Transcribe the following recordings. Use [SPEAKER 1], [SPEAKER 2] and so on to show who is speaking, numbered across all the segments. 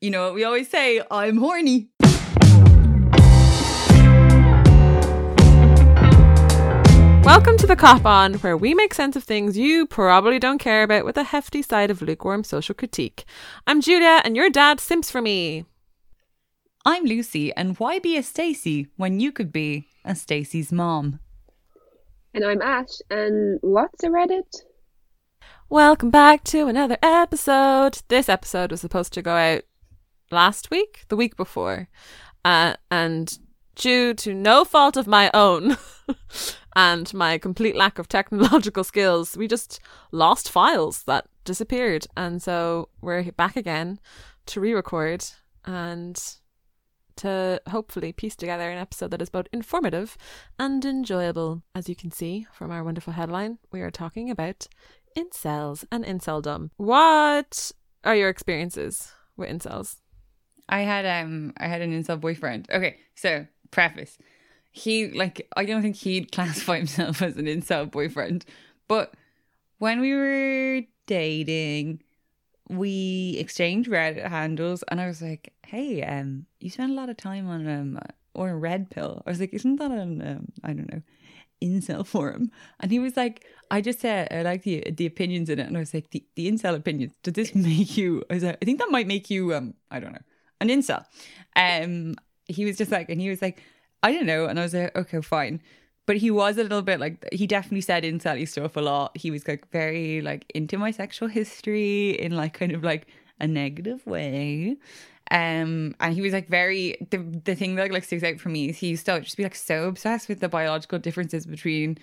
[SPEAKER 1] you know what we always say, I'm horny.
[SPEAKER 2] Welcome to the Cop On, where we make sense of things you probably don't care about with a hefty side of lukewarm social critique. I'm Julia, and your dad simps for me.
[SPEAKER 1] I'm Lucy, and why be a Stacy when you could be a Stacy's mom?
[SPEAKER 3] And I'm Ash, and what's a Reddit?
[SPEAKER 2] Welcome back to another episode. This episode was supposed to go out last week, the week before, uh, and due to no fault of my own and my complete lack of technological skills, we just lost files that disappeared. And so we're back again to re record and to hopefully piece together an episode that is both informative and enjoyable. As you can see from our wonderful headline, we are talking about incels and inceldom. What are your experiences with incels?
[SPEAKER 1] I had um I had an incel boyfriend. Okay, so preface. He like I don't think he'd classify himself as an incel boyfriend, but when we were dating, we exchanged Reddit handles, and I was like, "Hey, um, you spend a lot of time on um or a red pill." I was like, "Isn't that an um I don't know." incel forum and he was like i just said i like the the opinions in it and i was like the, the incel opinions did this make you i was like i think that might make you um i don't know an incel. Um, he was just like, and he was like, I don't know. And I was like, okay, fine. But he was a little bit like, he definitely said incel stuff a lot. He was like very like into my sexual history in like kind of like a negative way. Um, and he was like very the the thing that like sticks out for me is he used to just be like so obsessed with the biological differences between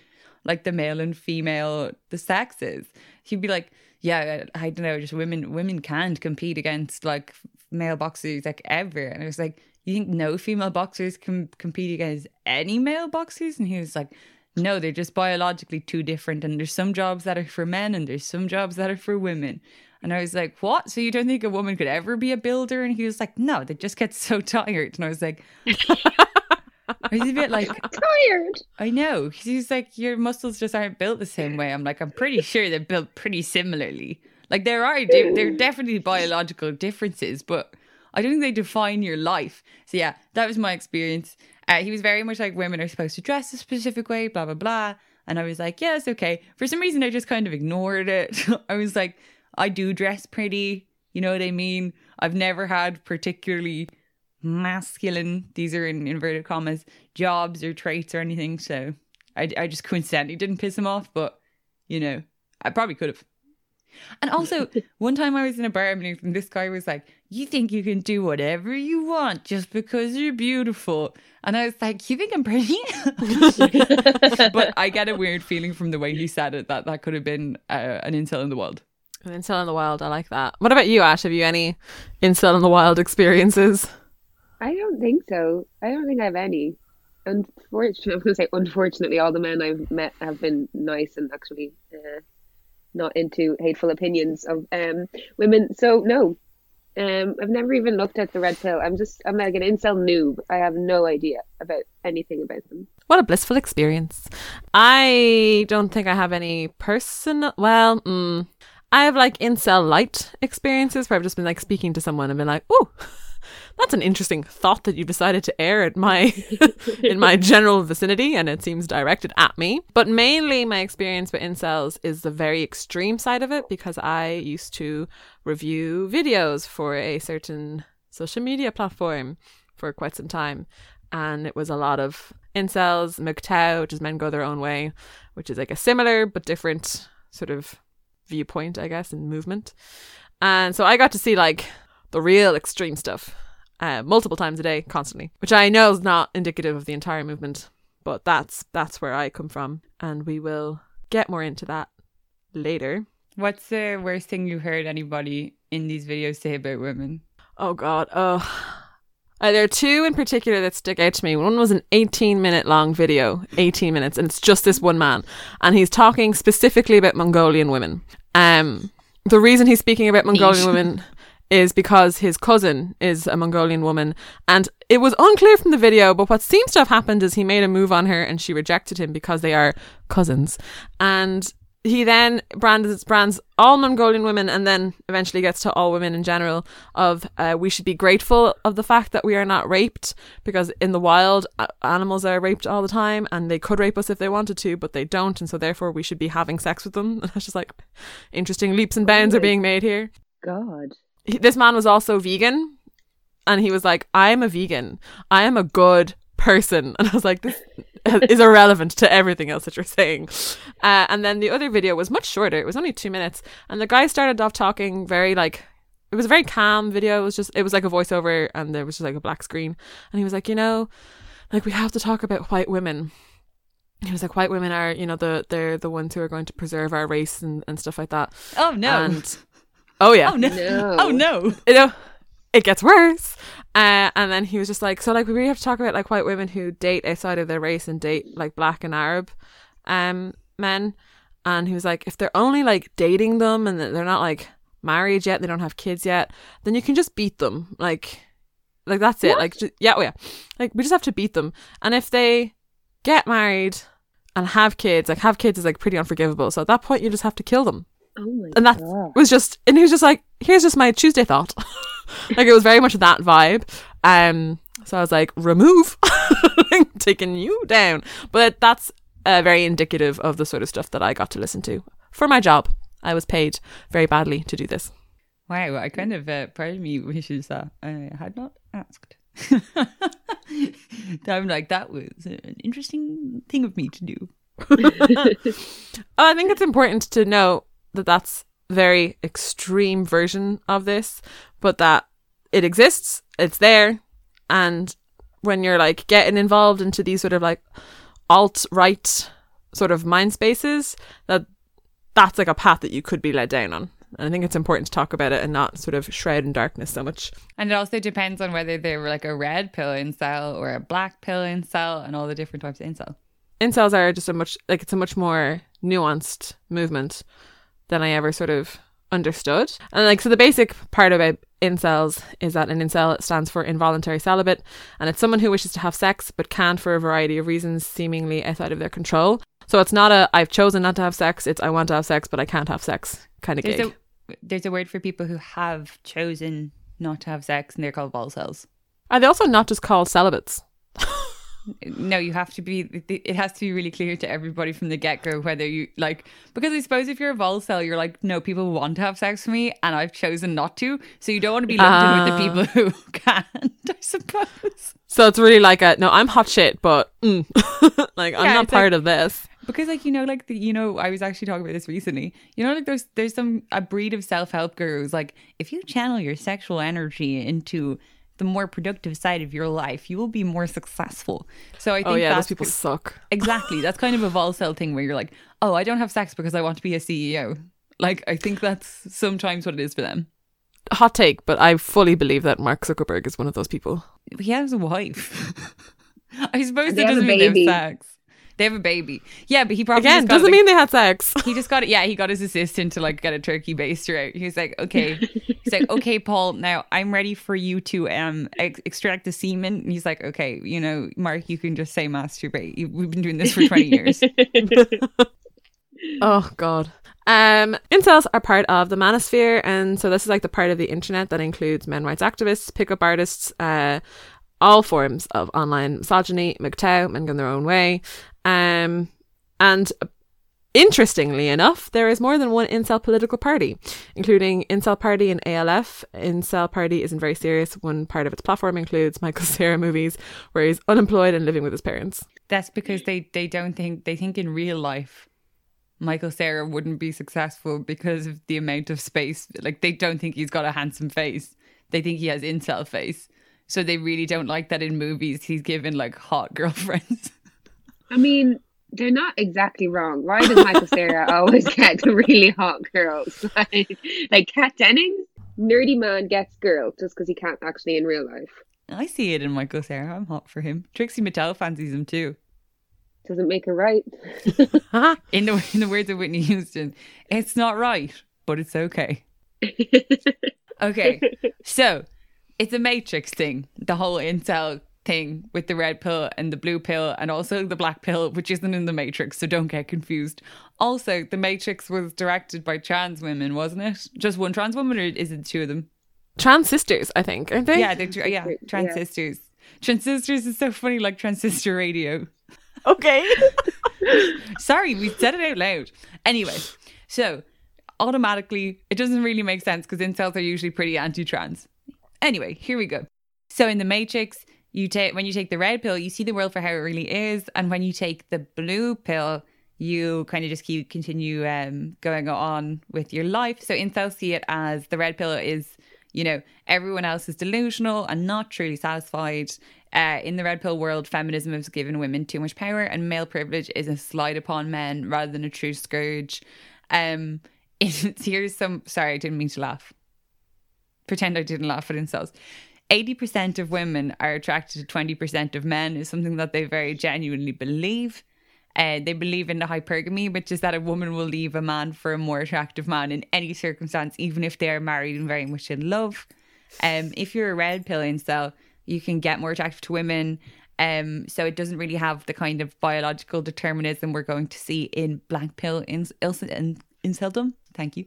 [SPEAKER 1] like the male and female the sexes. He'd be like, yeah, I don't know, just women women can't compete against like male boxers like ever. And I was like, you think no female boxers can compete against any male boxers? And he was like, no, they're just biologically too different. And there's some jobs that are for men and there's some jobs that are for women. And I was like, what? So you don't think a woman could ever be a builder? And he was like, no, they just get so tired. And I was like, He's a bit like
[SPEAKER 3] tired.
[SPEAKER 1] I know. He's like, your muscles just aren't built the same way. I'm like, I'm pretty sure they're built pretty similarly. Like there are di- there are definitely biological differences, but I don't think they define your life. So yeah, that was my experience. Uh, he was very much like women are supposed to dress a specific way, blah blah blah. And I was like, yeah, okay. For some reason, I just kind of ignored it. I was like, I do dress pretty. You know what I mean? I've never had particularly masculine, these are in inverted commas, jobs or traits or anything. So I, I just coincidentally didn't piss him off, but you know, I probably could have. And also, one time I was in a bar meeting and this guy was like, You think you can do whatever you want just because you're beautiful? And I was like, You think I'm pretty? but I get a weird feeling from the way he said it that that could have been uh, an incel in the wild.
[SPEAKER 2] An incel in the wild, I like that. What about you, Ash? Have you any incel in the wild experiences?
[SPEAKER 3] I don't think so. I don't think I have any. Unfortunately, I'm going to say unfortunately, all the men I've met have been nice and actually uh, not into hateful opinions of um, women. So no, um, I've never even looked at the red pill. I'm just I'm like an incel noob. I have no idea about anything about them.
[SPEAKER 2] What a blissful experience. I don't think I have any personal. Well, mm, I have like incel light experiences where I've just been like speaking to someone and been like, oh that's an interesting thought that you decided to air at my in my general vicinity and it seems directed at me. But mainly my experience with incels is the very extreme side of it because i used to review videos for a certain social media platform for quite some time. And it was a lot of incels MGTOW, which is men go their own way which is like a similar but different sort of viewpoint i guess and movement. And so i got to see like the real extreme stuff uh, multiple times a day, constantly, which I know is not indicative of the entire movement, but that's that's where I come from, and we will get more into that later.
[SPEAKER 1] What's the worst thing you heard anybody in these videos say about women?
[SPEAKER 2] Oh God, oh. Uh, there are two in particular that stick out to me. One was an 18 minute long video, 18 minutes, and it's just this one man. And he's talking specifically about Mongolian women. Um, the reason he's speaking about Mongolian women is because his cousin is a Mongolian woman. And it was unclear from the video, but what seems to have happened is he made a move on her and she rejected him because they are cousins. And he then brands brands all Mongolian women and then eventually gets to all women in general of uh, we should be grateful of the fact that we are not raped because in the wild uh, animals are raped all the time and they could rape us if they wanted to but they don't and so therefore we should be having sex with them and it's just like interesting leaps and bounds are being made here
[SPEAKER 3] God.
[SPEAKER 2] This man was also vegan and he was like i am a vegan. I am a good person. And i was like this is irrelevant to everything else that you're saying. Uh, and then the other video was much shorter. It was only two minutes. And the guy started off talking very like it was a very calm video. It was just it was like a voiceover and there was just like a black screen. And he was like you know like we have to talk about white women. He was like white women are you know the they're the ones who are going to preserve our race and, and stuff like that.
[SPEAKER 1] Oh no.
[SPEAKER 2] and oh yeah
[SPEAKER 1] oh no.
[SPEAKER 3] No.
[SPEAKER 1] Oh no.
[SPEAKER 2] you know, it gets worse. Uh, and then he was just like, so like we really have to talk about like white women who date outside of their race and date like black and Arab um men. And he was like, if they're only like dating them and they're not like married yet, they don't have kids yet, then you can just beat them. Like, like that's it. Like, ju- yeah, oh yeah, like we just have to beat them. And if they get married and have kids, like have kids is like pretty unforgivable. So at that point, you just have to kill them
[SPEAKER 3] Oh
[SPEAKER 2] and that
[SPEAKER 3] God.
[SPEAKER 2] was just and he was just like here's just my tuesday thought like it was very much that vibe um so i was like remove taking you down but that's uh, very indicative of the sort of stuff that i got to listen to for my job i was paid very badly to do this
[SPEAKER 1] Wow, I kind of uh, part of me wishes that I had not asked. I'm like that was an interesting thing of me to do.
[SPEAKER 2] I think it's important to know that that's very extreme version of this, but that it exists, it's there, and when you're like getting involved into these sort of like alt right sort of mind spaces, that that's like a path that you could be led down on. And I think it's important to talk about it and not sort of shroud in darkness so much.
[SPEAKER 1] And it also depends on whether they were like a red pill incel or a black pill incel and all the different types of incel.
[SPEAKER 2] incels are just a much like it's a much more nuanced movement than I ever sort of understood. And like so the basic part about incels is that an incel stands for involuntary celibate and it's someone who wishes to have sex but can't for a variety of reasons seemingly outside of their control. So it's not a I've chosen not to have sex, it's I want to have sex but I can't have sex kind of
[SPEAKER 1] There's
[SPEAKER 2] gig.
[SPEAKER 1] a there's a word for people who have chosen not to have sex and they're called vol cells.
[SPEAKER 2] Are they also not just called celibates?
[SPEAKER 1] No, you have to be. It has to be really clear to everybody from the get go whether you like. Because I suppose if you're a vol cell, you're like, no, people want to have sex with me, and I've chosen not to. So you don't want to be lumped in with the
[SPEAKER 2] Ah.
[SPEAKER 1] people who can't. I suppose
[SPEAKER 2] So it's really like a no, I'm hot shit, but mm. like I'm not part
[SPEAKER 1] like-
[SPEAKER 2] of this.
[SPEAKER 1] because, like you know, like the you know, I was actually talking about this recently. You know, like there's there's some a breed of self help gurus. Like if you channel your sexual energy into the more productive side of your life, you will be more successful. So I oh, think
[SPEAKER 2] Oh yeah, those
[SPEAKER 1] that's
[SPEAKER 2] people suck.
[SPEAKER 1] Exactly. That's kind of a vol cell thing where you're like, oh, I don't have sex because I want to be a CEO. Like, I think that's sometimes what it is for them.
[SPEAKER 2] hot take, but I fully believe that Mark Zuckerberg is one of those people.
[SPEAKER 1] He has a wife. I suppose
[SPEAKER 3] They
[SPEAKER 1] that doesn't mean they
[SPEAKER 3] baby.
[SPEAKER 1] have sex. They have a baby. Yeah, but he probably
[SPEAKER 2] Again,
[SPEAKER 1] just got,
[SPEAKER 2] doesn't
[SPEAKER 1] like-
[SPEAKER 2] mean they had sex.
[SPEAKER 1] he just got it. Yeah, he got his assistant to like get a turkey baster out. He was like, okay, he's like, okay, Paul, now I'm ready for you to um ex- extract the semen. And he's like, okay, you know, Mark, you can just say masturbate. We've been doing this for 20 years.
[SPEAKER 2] Oh god. Um, incels are part of the manosphere, and so this is like the part of the internet that includes men rights activists, pickup artists, uh, all forms of online misogyny, MGTOW, men going their own way. Um, and interestingly enough, there is more than one incel political party, including Incel Party and ALF. Incel Party isn't very serious. One part of its platform includes Michael Cera movies, where he's unemployed and living with his parents.
[SPEAKER 1] That's because they they don't think they think in real life Michael Cera wouldn't be successful because of the amount of space. Like they don't think he's got a handsome face. They think he has incel face. So they really don't like that in movies he's given like hot girlfriends.
[SPEAKER 3] I mean, they're not exactly wrong. Why does Michael Cera always get the really hot girls? Like, like Kat Dennings, nerdy man gets girl just because he can't actually in real life.
[SPEAKER 1] I see it in Michael Cera. I'm hot for him. Trixie Mattel fancies him too.
[SPEAKER 3] Doesn't make it right.
[SPEAKER 1] In the in the words of Whitney Houston, it's not right, but it's okay. Okay. So it's a matrix thing, the whole incel thing with the red pill and the blue pill and also the black pill, which isn't in the Matrix, so don't get confused. Also, the Matrix was directed by trans women, wasn't it? Just one trans woman, or is it two of them?
[SPEAKER 2] Trans sisters, I think, aren't they?
[SPEAKER 1] Yeah, they're, tr- yeah, trans
[SPEAKER 3] Yeah.
[SPEAKER 1] sisters. Trans sisters is so funny, like transistor radio.
[SPEAKER 2] Okay.
[SPEAKER 1] Sorry, we said it out loud. Anyway, so automatically, it doesn't really make sense because incels are usually pretty anti-trans. Anyway, here we go. So in the Matrix, you take when you take the red pill, you see the world for how it really is, and when you take the blue pill, you kind of just keep continue um, going on with your life. So incels see it as the red pill is, you know, everyone else is delusional and not truly satisfied. Uh, in the red pill world, feminism has given women too much power, and male privilege is a slight upon men rather than a true scourge. Um, it's, here's some. Sorry, I didn't mean to laugh. Pretend I didn't laugh at incels. 80% of women are attracted to 20% of men is something that they very genuinely believe. Uh, they believe in the hypergamy, which is that a woman will leave a man for a more attractive man in any circumstance, even if they are married and very much in love. Um, if you're a red pill incel, you can get more attractive to women. Um, so it doesn't really have the kind of biological determinism we're going to see in black pill in, in, inceldom. Thank you.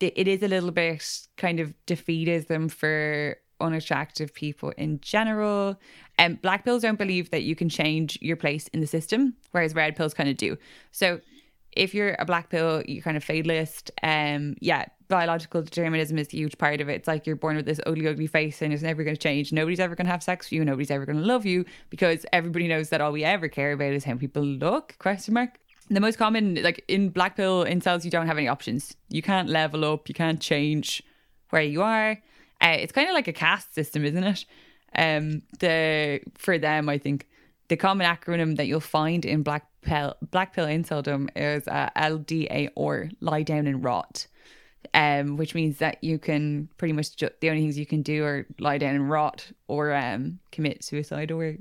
[SPEAKER 1] It is a little bit kind of defeatism for unattractive people in general. And um, black pills don't believe that you can change your place in the system, whereas red pills kind of do. So if you're a black pill, you're kind of fatalist. Um, yeah, biological determinism is a huge part of it. It's like you're born with this ugly, ugly face and it's never going to change. Nobody's ever going to have sex with you. Nobody's ever going to love you because everybody knows that all we ever care about is how people look. Question mark. The most common, like in black pill incels, you don't have any options. You can't level up. You can't change where you are. Uh, it's kind of like a caste system, isn't it? Um, the for them, I think the common acronym that you'll find in black pill black pill inceldom is uh, or lie down and rot. Um, which means that you can pretty much ju- the only things you can do are lie down and rot or um, commit suicide or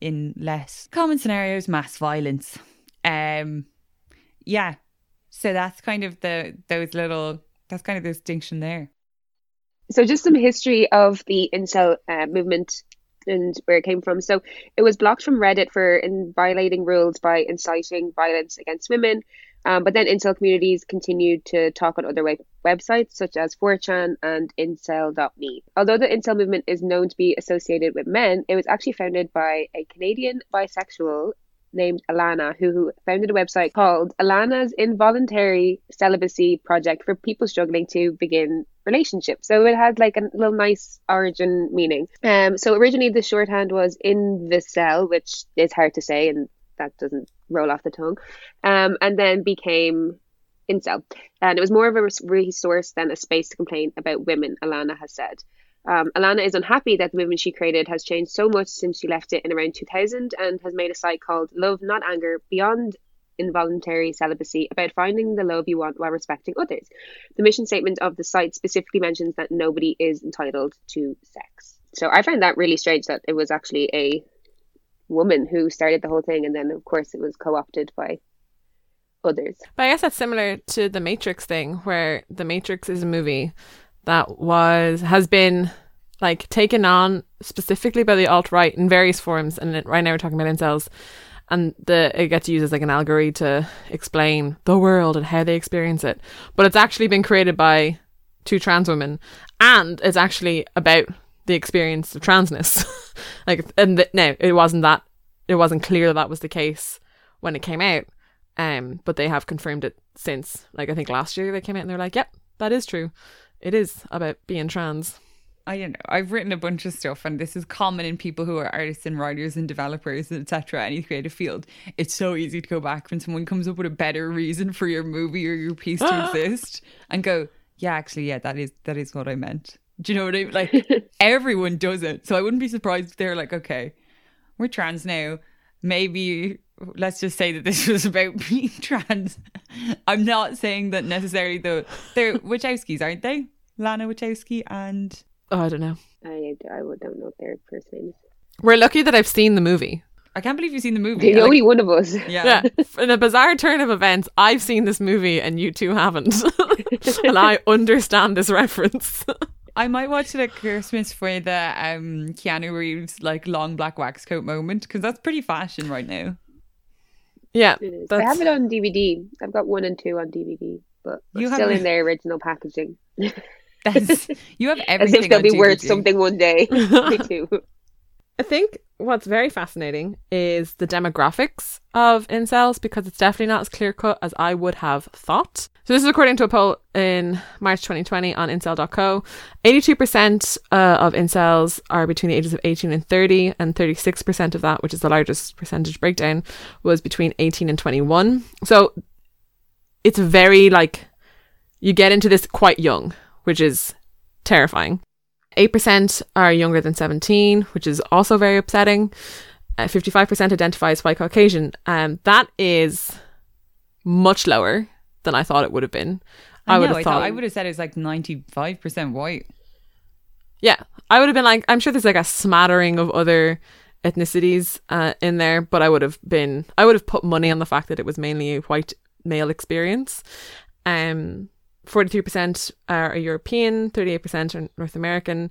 [SPEAKER 1] in less common scenarios mass violence um yeah so that's kind of the those little that's kind of the distinction there
[SPEAKER 3] so just some history of the incel uh, movement and where it came from. So it was blocked from Reddit for in violating rules by inciting violence against women. Um, but then incel communities continued to talk on other web- websites such as 4chan and incel.me. Although the incel movement is known to be associated with men, it was actually founded by a Canadian bisexual named Alana, who, founded a website called Alana's Involuntary Celibacy Project for people struggling to begin relationships. So it had like a little nice origin meaning. Um, so originally the shorthand was invcel, which is hard to say and that doesn't roll off the tongue. Um, and then became incel. And it was more of a resource than a space to complain about women, Alana has said. Um, Alana is unhappy that the movement she created has changed so much since she left it in around 2000 and has made a site called Love Not Anger Beyond Involuntary Celibacy about finding the love you want while respecting others. The mission statement of the site specifically mentions that nobody is entitled to sex. So I find that really strange that it was actually a woman who started the whole thing and then of course it was co-opted by others.
[SPEAKER 2] But I guess that's similar to the Matrix thing, where the Matrix is a movie that was has been like taken on specifically by the alt right in various forms, and right now we're talking about incels, and the it gets used as like an allegory to explain the world and how they experience it. But it's actually been created by two trans women, and it's actually about the experience of transness. like, and no, it wasn't that. It wasn't clear that, that was the case when it came out. Um, but they have confirmed it since. Like I think last year they came out and they're like, "Yep, that is true. It is about being trans."
[SPEAKER 1] I don't know. I've written a bunch of stuff, and this is common in people who are artists and writers and developers, etc. Any creative field. It's so easy to go back when someone comes up with a better reason for your movie or your piece to exist, and go, "Yeah, actually, yeah, that is that is what I meant." Do you know what I mean? Like everyone does it, so I wouldn't be surprised if they're like, "Okay, we're trans now. Maybe let's just say that this was about being trans." I'm not saying that necessarily. Though they're Wachowskis, aren't they? Lana Wachowski and
[SPEAKER 2] Oh, I don't know.
[SPEAKER 3] I, I don't know their first names.
[SPEAKER 2] We're lucky that I've seen the movie.
[SPEAKER 1] I can't believe you've seen the movie.
[SPEAKER 3] The
[SPEAKER 1] Like,
[SPEAKER 3] only one of us.
[SPEAKER 1] yeah.
[SPEAKER 2] Yeah, in a bizarre turn of events, I've seen this movie and you two haven't, and I understand this reference.
[SPEAKER 1] I might watch it at Christmas for the um Keanu Reeves like long black wax coat moment because that's pretty fashion right now.
[SPEAKER 2] Yeah,
[SPEAKER 3] It is. I have it on DVD. I've got one and two on DVD, but
[SPEAKER 1] You
[SPEAKER 3] you still in their original packaging.
[SPEAKER 1] That's you have
[SPEAKER 3] As if they'll be worth something one day. Me too.
[SPEAKER 2] I think what's very fascinating is the demographics of incels because it's definitely not as clear cut as I would have thought. So this is according to a poll in March 2020 on incel.co. 82% uh, of incels are between the ages of 18 and 30 and 36% of that, which is the largest percentage breakdown, was between 18 and 21. So it's very like you get into this quite young, which is terrifying. 8% are younger than 17, which is also very upsetting. Uh, 55% identify as white Caucasian. Um, that is much lower than I thought it would have been.
[SPEAKER 1] I,
[SPEAKER 2] would
[SPEAKER 1] know,
[SPEAKER 2] have
[SPEAKER 1] I
[SPEAKER 2] thought,
[SPEAKER 1] thought I would have said it was like ninety five percent white.
[SPEAKER 2] yeah, I would have been like, I'm sure there's like a smattering of other ethnicities uh, in there, but I would have been, I would have put money on the fact that it was mainly a white male experience. Um, 43% are European, 38% are North American.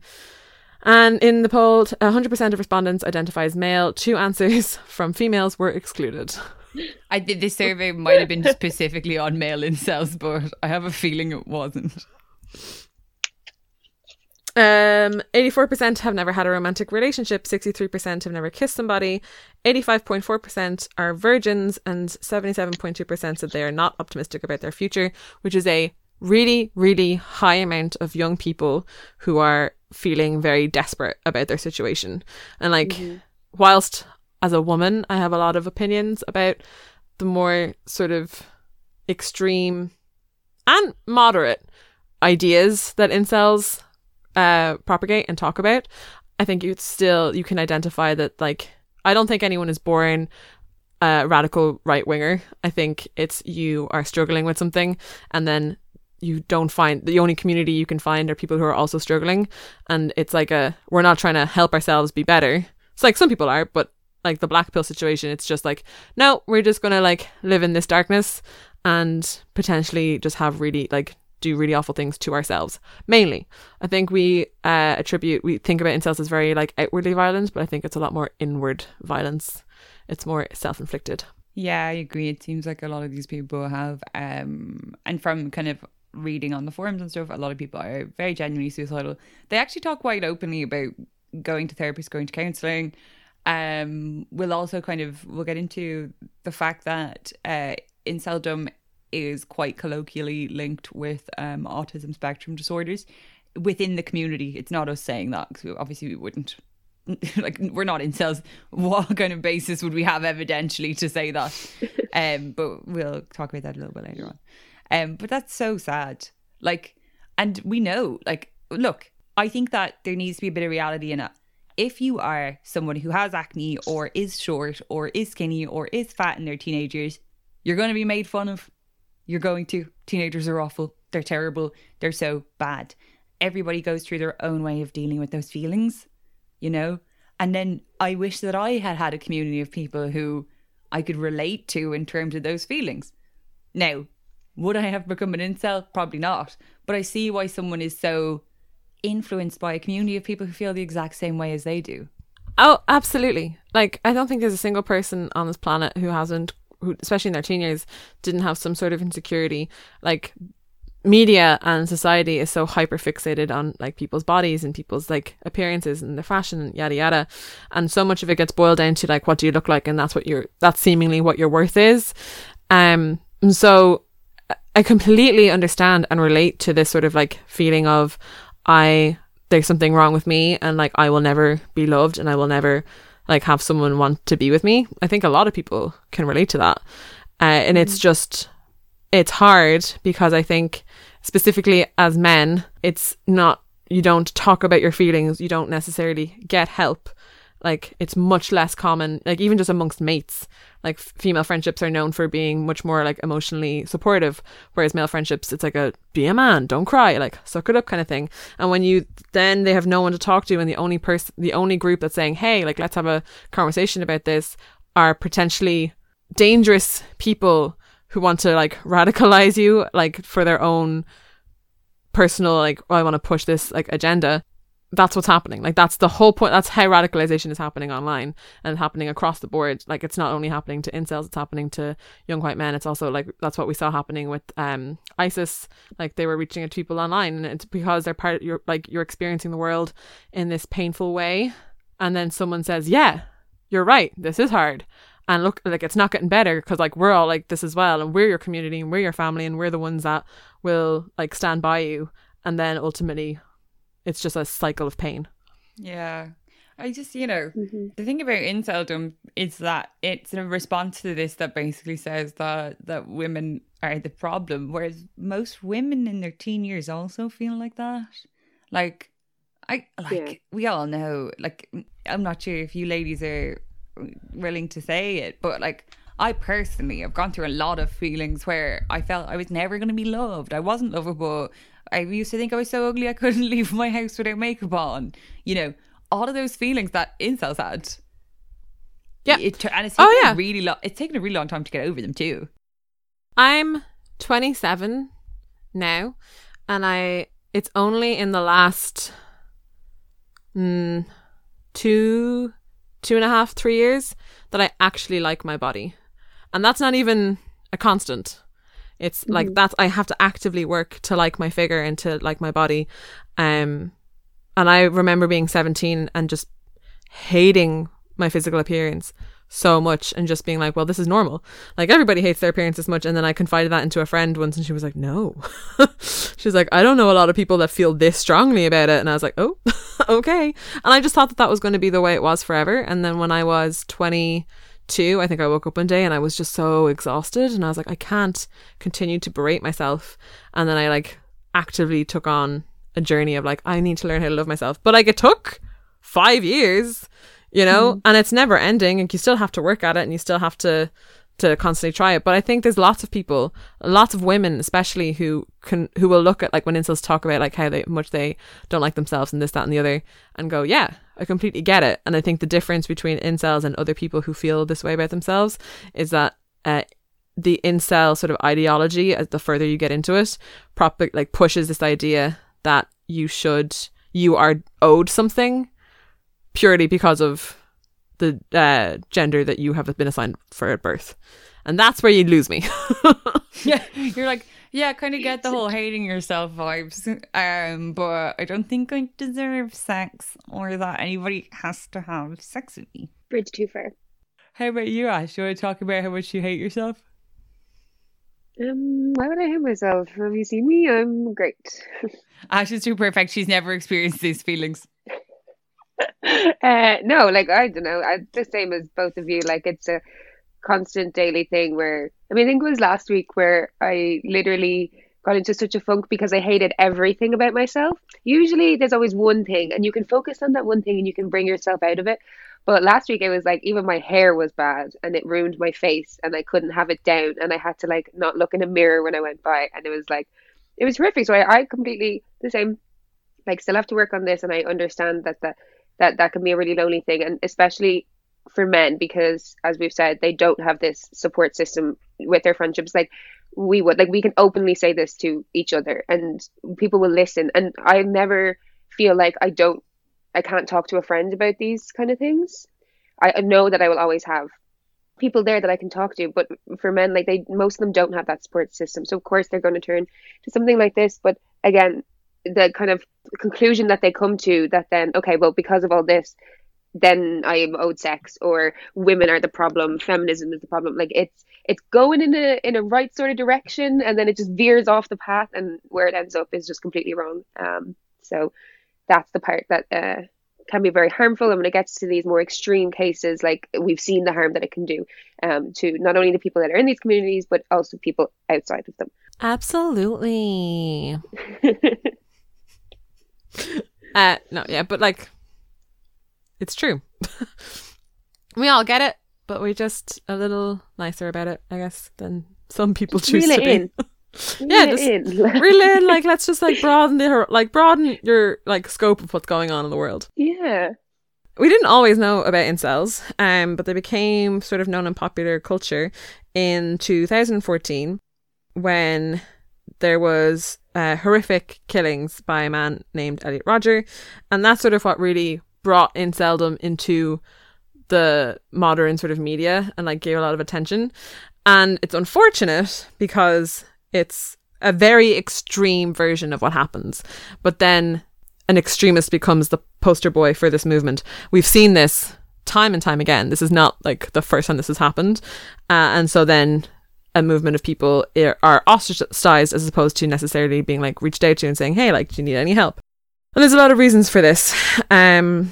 [SPEAKER 2] And in the poll, 100% of respondents identify as male. Two answers from females were excluded.
[SPEAKER 1] I did this survey might have been specifically on male incels, but I have a feeling it wasn't.
[SPEAKER 2] Um, 84% have never had a romantic relationship, 63% have never kissed somebody, 85.4% are virgins, and 77.2% said they are not optimistic about their future, which is a really, really high amount of young people who are feeling very desperate about their situation. And like, whilst as a woman, I have a lot of opinions about the more sort of extreme and moderate ideas that incels uh, propagate and talk about, I think you still you can identify that like I don't think anyone is born a radical right winger. I think it's you are struggling with something and then you don't find the only community you can find are people who are also struggling and it's like a we're not trying to help ourselves be better. It's like some people are, but like the black pill situation, it's just like no, we're just gonna like live in this darkness and potentially just have really like do really awful things to ourselves. Mainly, I think we uh, attribute we think about incels as very like outwardly violent, but I think it's a lot more inward violence. It's more self inflicted.
[SPEAKER 1] Yeah, I agree. It seems like a lot of these people have, um, and from kind of reading on the forums and stuff, a lot of people are very genuinely suicidal. They actually talk quite openly about going to therapists, going to counselling. Um, we'll also kind of we'll get into the fact that uh, inceldom is quite colloquially linked with um, autism spectrum disorders within the community. It's not us saying that because obviously we wouldn't like we're not incels. What kind of basis would we have evidentially to say that? um, but we'll talk about that a little bit later on. Um, but that's so sad. Like, and we know, like, look, I think that there needs to be a bit of reality in it. If you are someone who has acne or is short or is skinny or is fat in their teenagers, you're going to be made fun of. You're going to. Teenagers are awful. They're terrible. They're so bad. Everybody goes through their own way of dealing with those feelings you know? And then I wish that I had had a community of people who I could relate to in terms of those feelings. Now, would I have become an incel? Probably not. But I see why someone is so influenced by a community of people who feel the exact same way as they do.
[SPEAKER 2] Oh, absolutely. Like I don't think there's a single person on this planet who hasn't who especially in their teen years didn't have some sort of insecurity. Like media and society is so hyper fixated on like people's bodies and people's like appearances and their fashion and yada yada and so much of it gets boiled down to like what do you look like and that's what your that's seemingly what your worth is um so i completely understand and relate to this sort of like feeling of i there's something wrong with me and like i will never be loved and i will never like have someone want to be with me i think a lot of people can relate to that uh, and it's just it's hard because I think specifically as men, it's not you don't talk about your feelings, you don't necessarily get help. Like it's much less common, like even just amongst mates. Like female friendships are known for being much more like emotionally supportive, whereas male friendships, it's like a be a man, don't cry, like suck it up kind of thing. And when you then they have no one to talk to, and the only person, the only group that's saying, hey, like let's have a conversation about this, are potentially dangerous people who want to like radicalize you like for their own personal like oh, I want to push this like agenda. That's what's happening. Like that's the whole point. That's how radicalization is happening online and happening across the board. Like it's not only happening to incels, it's happening to young white men. It's also like that's what we saw happening with um ISIS. Like they were reaching out to people online, and it's because they're part. You're like you're experiencing the world in this painful way, and then someone says, "Yeah, you're right. This is hard." and look like it's not getting better because like we're all like this as well and we're your community and we're your family and we're the ones that will like stand by you and then ultimately it's just a cycle of pain
[SPEAKER 1] Yeah. I just, you know,
[SPEAKER 3] hmm
[SPEAKER 1] the thing about inceldom is that it's a response to this that basically says that that women are the problem, whereas most women in their teen years also feel like that. Like, I like
[SPEAKER 3] Yeah.
[SPEAKER 1] we all know. Like, I'm not sure if you ladies are willing to say it, but like. I personally have gone through a lot of feelings where I felt I was never going to be loved. I wasn't lovable. I used to think I was so ugly I couldn't leave my house without makeup on. You know, all of those feelings that incels had.
[SPEAKER 2] Yeah.
[SPEAKER 1] It, and it's
[SPEAKER 2] Oh,
[SPEAKER 1] taken
[SPEAKER 2] yeah.
[SPEAKER 1] a really long. It's taken a really long time to get over them too.
[SPEAKER 2] i'm 27 now and i it's only in the last mm, two two and a half three years that i actually like my body and that's not even a constant it's like that's i have to actively work to like my figure and to like my body. Um and i remember being 17 and just hating my physical appearance so much and just being like well this is normal. Like everybody hates their appearance as much. And then i confided that into a friend once and she was like no. She's like i don't know a lot of people that feel this strongly about it. And i was like oh okay. And i just thought that that was going to be the way it was forever. And then when i was 22 i think i woke up one day and i was just so exhausted and i was like i can't continue to berate myself. And then i like actively took on a journey of like i need to learn how to love myself. But like it took five years you know? Mm. And it's never ending and you still have to work at it and you still have to to constantly try it. But i think there's lots of people lots of women especially who can who will look at like when incels talk about like how they much they don't like themselves and this that and the other and go yeah i completely get it. And i think the difference between incels and other people who feel this way about themselves is that uh, the incel sort of ideology as the further you get into it prop like pushes this idea that you should you are owed something purely because of the uh, gender that you have been assigned for at birth. And that's where you lose me.
[SPEAKER 1] Yeah, you're like, yeah, I kind of get the whole hating yourself vibes, um, but I don't think I deserve sex or that anybody has to have sex with me.
[SPEAKER 3] Bridge too far.
[SPEAKER 1] How about you, Ash? You want to talk about how much you hate yourself?
[SPEAKER 3] Um, why would I hate myself? Have you seen me? I'm great.
[SPEAKER 1] Ash is too perfect. She's never experienced these feelings.
[SPEAKER 3] uh, no, like I don't know. I the same as both of you. Like it's a constant daily thing where I mean, I think it was last week where I literally got into such a funk because I hated everything about myself. Usually, there's always one thing, and you can focus on that one thing, and you can bring yourself out of it. But last week it was like even my hair was bad and it ruined my face and I couldn't have it down and I had to like not look in a mirror when I went by and it was like it was horrific. So I, I completely the same like still have to work on this and I understand that that that that can be a really lonely thing and especially for men because as we've said they don't have this support system with their friendships like we would like we can openly say this to each other and people will listen and I never feel like I don't I can't talk to a friend about these kind of things. I know that I will always have people there that I can talk to, but for men, like they, most of them don't have that support system. So of course they're going to turn to something like this. But again, the kind of conclusion that they come to that then, okay, well, because of all this, then I am owed sex or women are the problem, feminism is the problem. Like it's it's going in a in a right sort of direction, and then it just veers off the path, and where it ends up is just completely wrong. Um, so that's the part that uh, can be very harmful. And when it gets to these more extreme cases, like we've seen the harm that it can do um, to not only the people that are in these communities, but also people outside of them.
[SPEAKER 2] Absolutely. Uh, no, yeah, but like, it's true. we all get it, but we're just a little nicer about it, I guess, than some people choose to be.
[SPEAKER 3] in.
[SPEAKER 2] Yeah,
[SPEAKER 3] Reel it
[SPEAKER 2] just
[SPEAKER 3] in.
[SPEAKER 2] Reel in, like, let's just like broaden the like broaden your like scope of what's going on in the world.
[SPEAKER 3] yeah.
[SPEAKER 2] We didn't always know about incels, um, but they became sort of known in popular culture in 2014 when there was uh, horrific killings by a man named Elliot Rodger, and that's sort of what really brought inceldom into the modern sort of media and like gave a lot of attention. And it's unfortunate because it's a very extreme version of what happens. But then an extremist becomes the poster boy for this movement. We've seen this time and time again. This is not like the first time this has happened. Uh, and so then a movement of people are- ostracized as opposed to necessarily being like reached out to and saying, hey, like, do you need any help? And there's a lot of reasons for this. Um,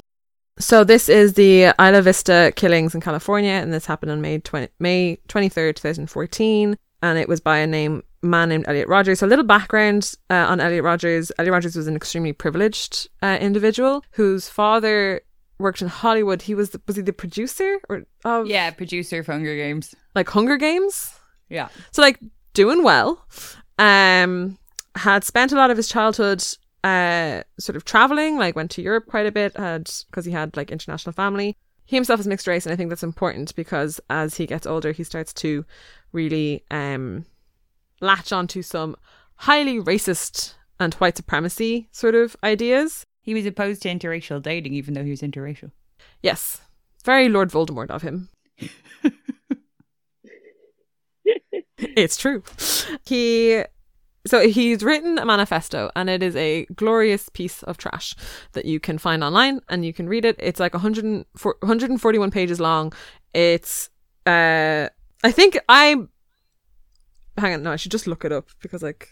[SPEAKER 2] so this is the Isla Vista killings in California, and this happened on May 20, May 23rd, 2014. And it was by a name man named Elliot Rogers. So a little background uh, on Elliot Rogers. Elliot Rogers was an extremely privileged uh, individual whose father worked in Hollywood. He was the, was he the producer or of
[SPEAKER 1] Yeah, producer of Hunger Games.
[SPEAKER 2] like Hunger Games?
[SPEAKER 1] Yeah.
[SPEAKER 2] So like doing well. Um had spent a lot of his childhood uh sort of traveling, like went to Europe quite a bit, had because he had like international family. He himself is mixed race and I think that's important because as he gets older he starts to really um latch onto some highly racist and white supremacy sort of ideas.
[SPEAKER 1] He was opposed to interracial dating, even though he was interracial.
[SPEAKER 2] Yes. Very Lord Voldemort of him. it's true. He so he's written a manifesto and it is a glorious piece of trash that you can find online and you can read it. It's like 104 141 pages long. It's uh I think I hang on, no, I should just look it up because like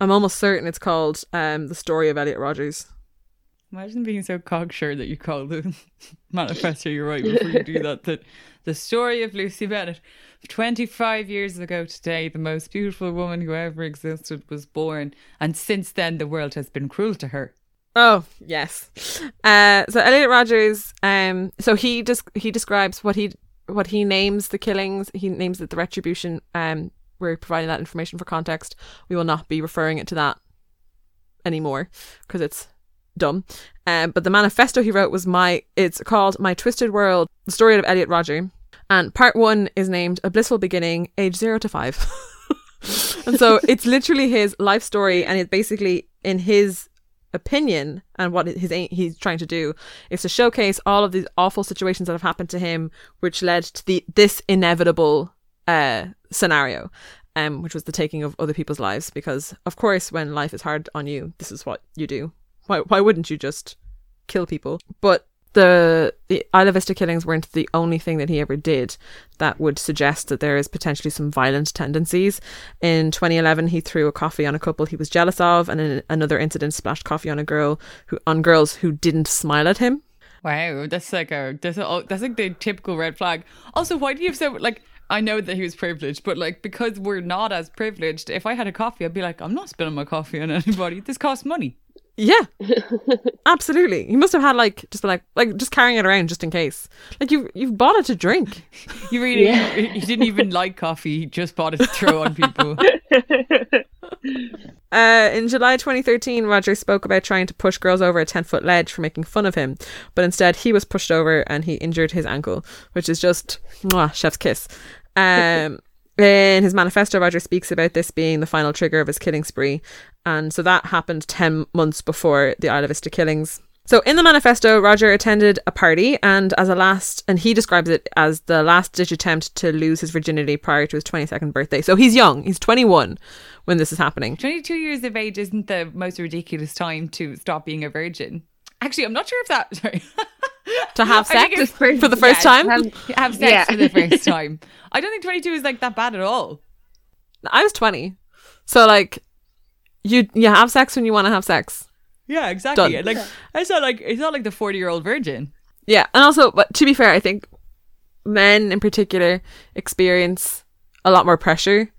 [SPEAKER 2] I'm almost certain it's called um The Story of Elliot Rogers.
[SPEAKER 1] Imagine being so cocksure that you call the manifesto you're right before you do that. That the story of Lucy Bennett, 25 years ago today, the most beautiful woman who ever existed was born, and since then the world has been cruel to her.
[SPEAKER 2] Oh yes. Uh, so Elliot Rogers, um, so he just he describes what he what he names the killings. He names it the retribution. Um, we're providing that information for context. We will not be referring it to that anymore because it's dumb. Um, but the manifesto he wrote was my. It's called My Twisted World: The Story of Elliot Rodger, and part one is named A Blissful Beginning, age zero to five. and so it's literally his life story, and it's basically in his opinion and what his he's trying to do is to showcase all of these awful situations that have happened to him, which led to the this inevitable uh, scenario, um, which was the taking of other people's lives. Because of course, when life is hard on you, this is what you do. Why why wouldn't you just kill people? But the the Isla Vista killings weren't the only thing that he ever did that would suggest that there is potentially some violent tendencies. In 2011, he threw a coffee on a couple he was jealous of, and in another incident, splashed coffee on a girl who on girls who didn't smile at him.
[SPEAKER 1] Wow, that's like a that's a, that's like the typical red flag. Also, why do you have so like? I know that he was privileged, but like because we're not as privileged, if I had a coffee, I'd be like, I'm not spilling my coffee on anybody. This costs money.
[SPEAKER 2] Yeah, absolutely. He must have had like just like like just carrying it around just in case. Like you you've bought it to drink.
[SPEAKER 1] You really,
[SPEAKER 3] Yeah.
[SPEAKER 1] he didn't even like coffee. He just bought it to throw on people.
[SPEAKER 2] Uh, in July 2013, Rodger spoke about trying to push girls over a 10 foot ledge for making fun of him, but instead he was pushed over and he injured his ankle, which is just mwah, chef's kiss. Um, in his manifesto, Rodger speaks about this being the final trigger of his killing spree, and so that happened 10 months before the Isla Vista killings. So in the manifesto, Rodger attended a party and as a last, and he describes it as the last ditch attempt to lose his virginity prior to his 22nd birthday. So he's young, he's 21 when this is happening.
[SPEAKER 1] 22 years of age isn't the most ridiculous time to stop being a virgin. Actually, I'm not sure if that. Sorry.
[SPEAKER 2] To have sex
[SPEAKER 1] it's-
[SPEAKER 2] for the first
[SPEAKER 1] yeah,
[SPEAKER 2] time?
[SPEAKER 3] Have-
[SPEAKER 1] Have sex
[SPEAKER 3] Yeah.
[SPEAKER 1] for the first time. I don't think 22 is like that bad at all.
[SPEAKER 2] I was 20. So like you you have sex when you want to have sex.
[SPEAKER 1] Yeah, exactly.
[SPEAKER 2] Done.
[SPEAKER 1] Like it's not like it's not like the 40 year old virgin.
[SPEAKER 2] Yeah, and also but to be fair, I think men in particular experience a lot more pressure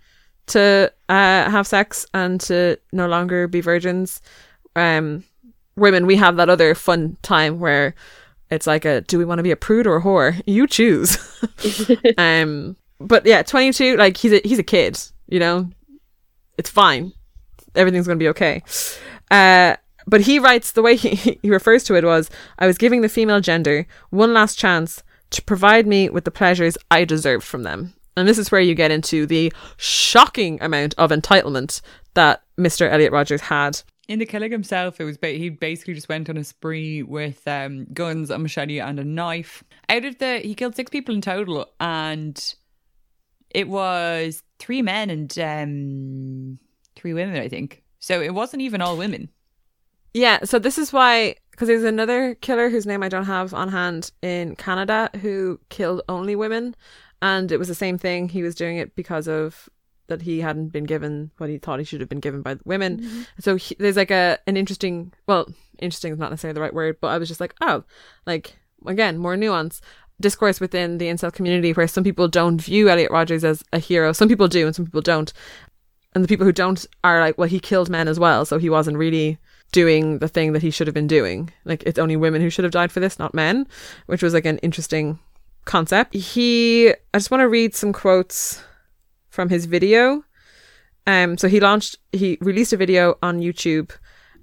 [SPEAKER 2] to uh, have sex and to no longer be virgins. Um women we have that other fun time where it's like a do we want to be a prude or a whore? You choose. um but yeah, 22 like he's a he's a kid, you know. It's fine. Everything's going to be okay. Uh but he writes the way he, he refers to it was I was giving the female gender one last chance to provide me with the pleasures I deserved from them. And this is where you get into the shocking amount of entitlement that Mr. Elliot Rogers had.
[SPEAKER 1] In the killing himself, it was ba- he basically just went on a spree with um, guns, a machete, and a knife. Out of the, he killed six people in total, and it was three men and um, three women, I think. So it wasn't even all women.
[SPEAKER 2] Yeah, so this is why because there's another killer whose name I don't have on hand in Canada who killed only women, and it was the same thing. He was doing it because of that he hadn't been given what he thought he should have been given by women.
[SPEAKER 3] Mm-hmm.
[SPEAKER 2] So he, there's like a an interesting, well, interesting is not necessarily the right word, but I was just like, oh, like again, more nuance discourse within the incel community where some people don't view Elliot Rodgers as a hero. Some people do, and some people don't. And the people who don't are like, well, he killed men as well, so he wasn't really doing the thing that he should have been doing. Like it's only women who should have died for this, not men, which was like an interesting concept. He I just want to read some quotes from his video. Um so he launched he released a video on YouTube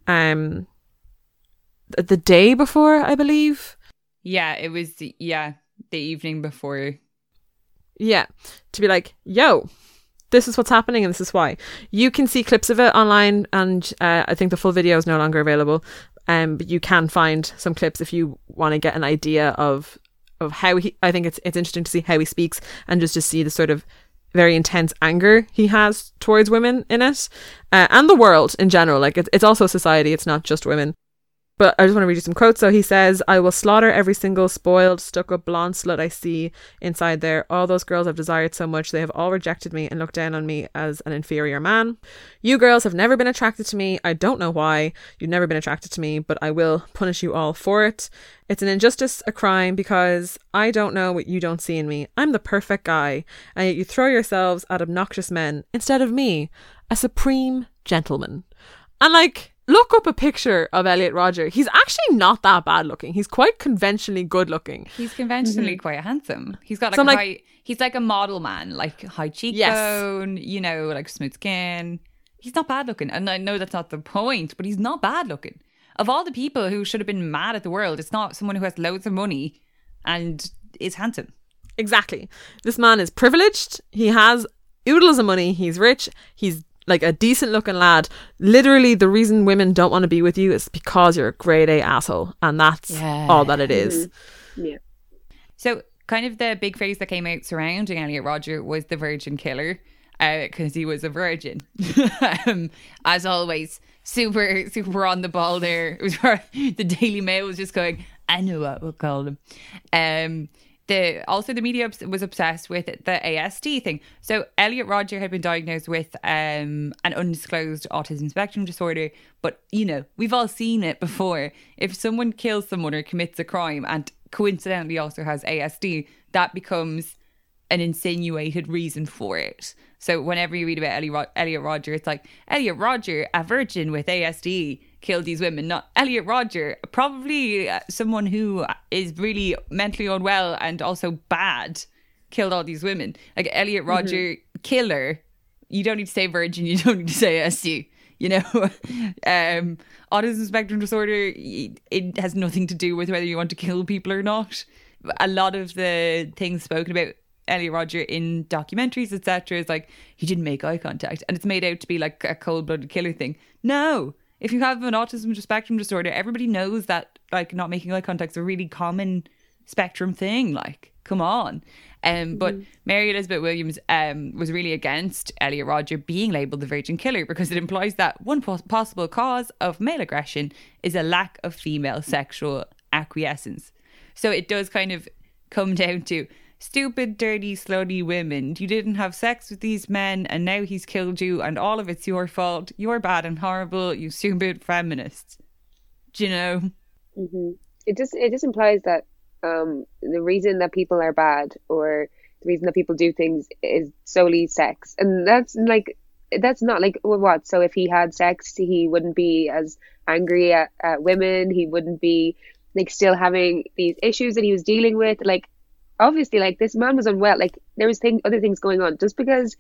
[SPEAKER 2] um the day before, I believe.
[SPEAKER 1] Yeah, it was, the- yeah, the evening before.
[SPEAKER 2] Yeah, to be like, "Yo, this is what's happening and this is why. You can see clips of it online, and uh, I think the full video is no longer available. Um, but you can find some clips if you want to get an idea of of how he. I think it's it's interesting to see how he speaks and just to see the sort of very intense anger he has towards women in it, uh, and the world in general. Like it's it's also society. It's not just women. But I just want to read you some quotes. So he says, I will slaughter every single spoiled, stuck up blonde slut I see inside there. All those girls I've desired so much, they have all rejected me and looked down on me as an inferior man. You girls have never been attracted to me. I don't know why. You've never been attracted to me, but I will punish you all for it. It's an injustice, a crime, because I don't know what you don't see in me. I'm the perfect guy, and yet you throw yourselves at obnoxious men instead of me, a supreme gentleman. And like, look up a picture of Elliot Rodger. He's actually not that bad looking. He's quite conventionally good looking.
[SPEAKER 1] He's conventionally mm-hmm. quite handsome. He's got like
[SPEAKER 2] So
[SPEAKER 1] a
[SPEAKER 2] like-
[SPEAKER 1] high, he's like a model man, like high cheekbone, you know, like smooth skin. He's not bad looking. And I know that's not the point, but he's not bad looking. Of all the people who should have been mad at the world, it's not someone who has loads of money and is handsome.
[SPEAKER 2] Exactly. This man is privileged. He has oodles of money. He's rich. He's like a decent looking lad. Literally, the reason women don't want to be with you is because you're a grade A asshole. And that's
[SPEAKER 1] Yeah.
[SPEAKER 2] all that it is.
[SPEAKER 3] Yeah.
[SPEAKER 1] So, kind of the big phrase that came out surrounding Elliot Rodger was the virgin killer, because he was a virgin. um, as always, super, super on the ball there. It was the Daily Mail was just going, I know what we'll call him. Um, the also the media was obsessed with the ASD thing. So Elliot Rodger had been diagnosed with um, an undisclosed autism spectrum disorder, but you know we've all seen it before. If someone kills someone or commits a crime and coincidentally also has ASD, that becomes an insinuated reason for it. So whenever you read about Ellie Ro- Elliot Rodger, it's like Elliot Rodger, a virgin with ASD, killed these women. Not Elliot Rodger, probably uh, someone who is really mentally unwell and also bad, killed all these women. Like Elliot Rodger, killer. You don't need to say virgin. You don't need to say ASD. You know, um, autism spectrum disorder. It has nothing to do with whether you want to kill people or not. A lot of the things spoken about Elliot Rodger in documentaries, etc., is like he didn't make eye contact, and it's made out to be like a cold-blooded killer thing. No, if you have an autism spectrum disorder, everybody knows that like not making eye contact is a really common spectrum thing. Like, come on. Um, but Mary Elizabeth Williams um, was really against Elliot Rodger being labelled the Virgin Killer because it implies that one pos- possible cause of male aggression is a lack of female sexual acquiescence. So it does kind of come down to stupid, dirty, slutty women. You didn't have sex with these men and now he's killed you and all of it's your fault. You're bad and horrible, you stupid feminists. Do you know?
[SPEAKER 3] hmm It just it just implies that um, the reason that people are bad or the reason that people do things is solely sex, and that's like that's not like what. So if he had sex, he wouldn't be as angry at, at women. He wouldn't be like still having these issues that he was dealing with. Like obviously, like this man was unwell. Like there was thing other things going on. Just because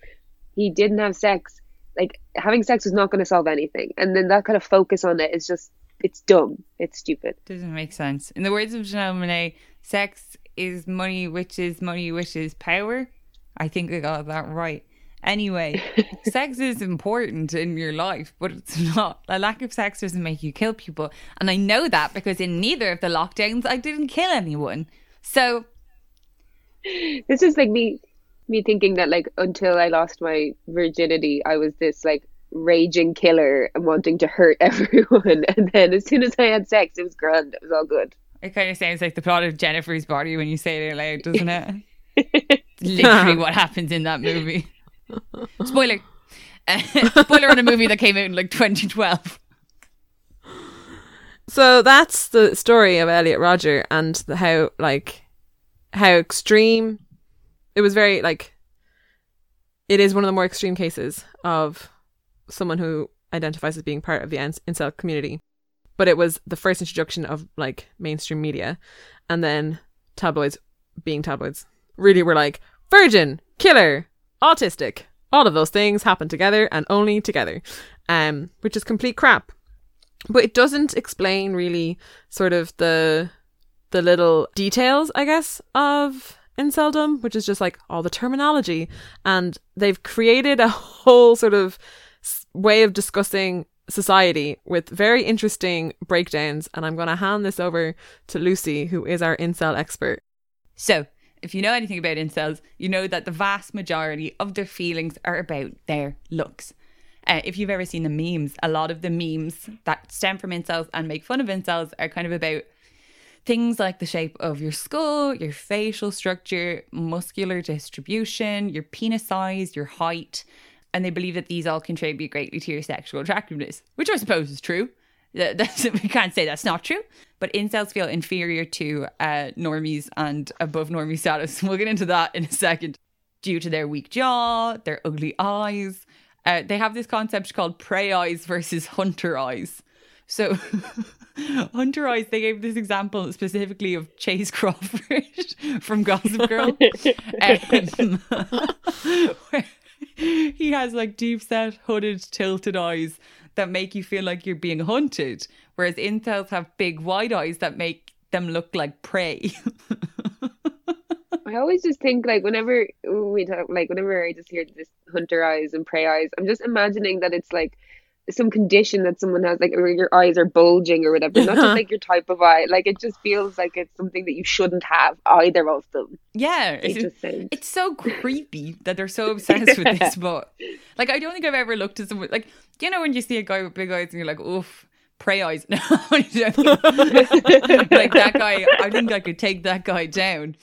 [SPEAKER 3] he didn't have sex, like having sex was not going to solve anything. And then that kind of focus on it is just it's dumb. It's stupid.
[SPEAKER 1] Doesn't make sense. In the words of Janelle Monáe, sex is money, which is money, which is power. I think I got that right. Anyway, sex is important in your life, but it's not. A lack of sex doesn't make you kill people. And I know that because in neither of the lockdowns, I didn't kill anyone. So,
[SPEAKER 3] This is like me me thinking that like until I lost my virginity, I was this like raging killer and wanting to hurt everyone. And then as soon as I had sex, it was grand. It was all good.
[SPEAKER 1] it kind of sounds like the plot of Jennifer's Body when you say it out loud, doesn't it? Literally what happens in that movie. Spoiler. Spoiler on a movie that came out in like 2012.
[SPEAKER 2] So that's the story of Elliot Rodger and the, how like how extreme it was very like it is one of the more extreme cases of someone who identifies as being part of the in- incel community. But it was the first introduction of like mainstream media and then tabloids being tabloids really were like virgin, killer, autistic. All of those things happen together and only together. Um which is complete crap but it doesn't explain really sort of the the little details, I guess, of inceldom, which is just like all the terminology, and they've created a whole sort of way of discussing society with very interesting breakdowns. And I'm going to hand this over to Lucy, who is our incel expert.
[SPEAKER 1] So, if you know anything about incels, you know that the vast majority of their feelings are about their looks. Uh, if you've ever seen the memes, a lot of the memes that stem from incels and make fun of incels are kind of about things like the shape of your skull, your facial structure, muscular distribution, your penis size, your height. And they believe that these all contribute greatly to your sexual attractiveness, which I suppose is true. That's, we can't say that's not true. But incels feel inferior to uh, normies and above normie status. We'll get into that in a second. Due to their weak jaw, their ugly eyes. Uh, they have this concept called prey eyes versus hunter eyes. So, hunter eyes, they gave this example specifically of Chace Crawford from Gossip Girl. Um, where he has like deep set, hooded, tilted eyes that make you feel like you're being hunted, whereas incels have big, wide eyes that make them look like prey.
[SPEAKER 3] I always just think like whenever we talk, like whenever I just hear this hunter eyes and prey eyes, I'm just imagining that it's like some condition that someone has, like where your eyes are bulging or whatever, not just like your type of eye. Like it just feels like it's something that you shouldn't have either of them.
[SPEAKER 1] yeah, it's,
[SPEAKER 3] just
[SPEAKER 1] it's so creepy that they're so obsessed with this. But like, I don't think I've ever looked at someone like you know when you see a guy with big eyes and you're like, oof. Prey eyes. No, like that guy. I think I could take that guy down.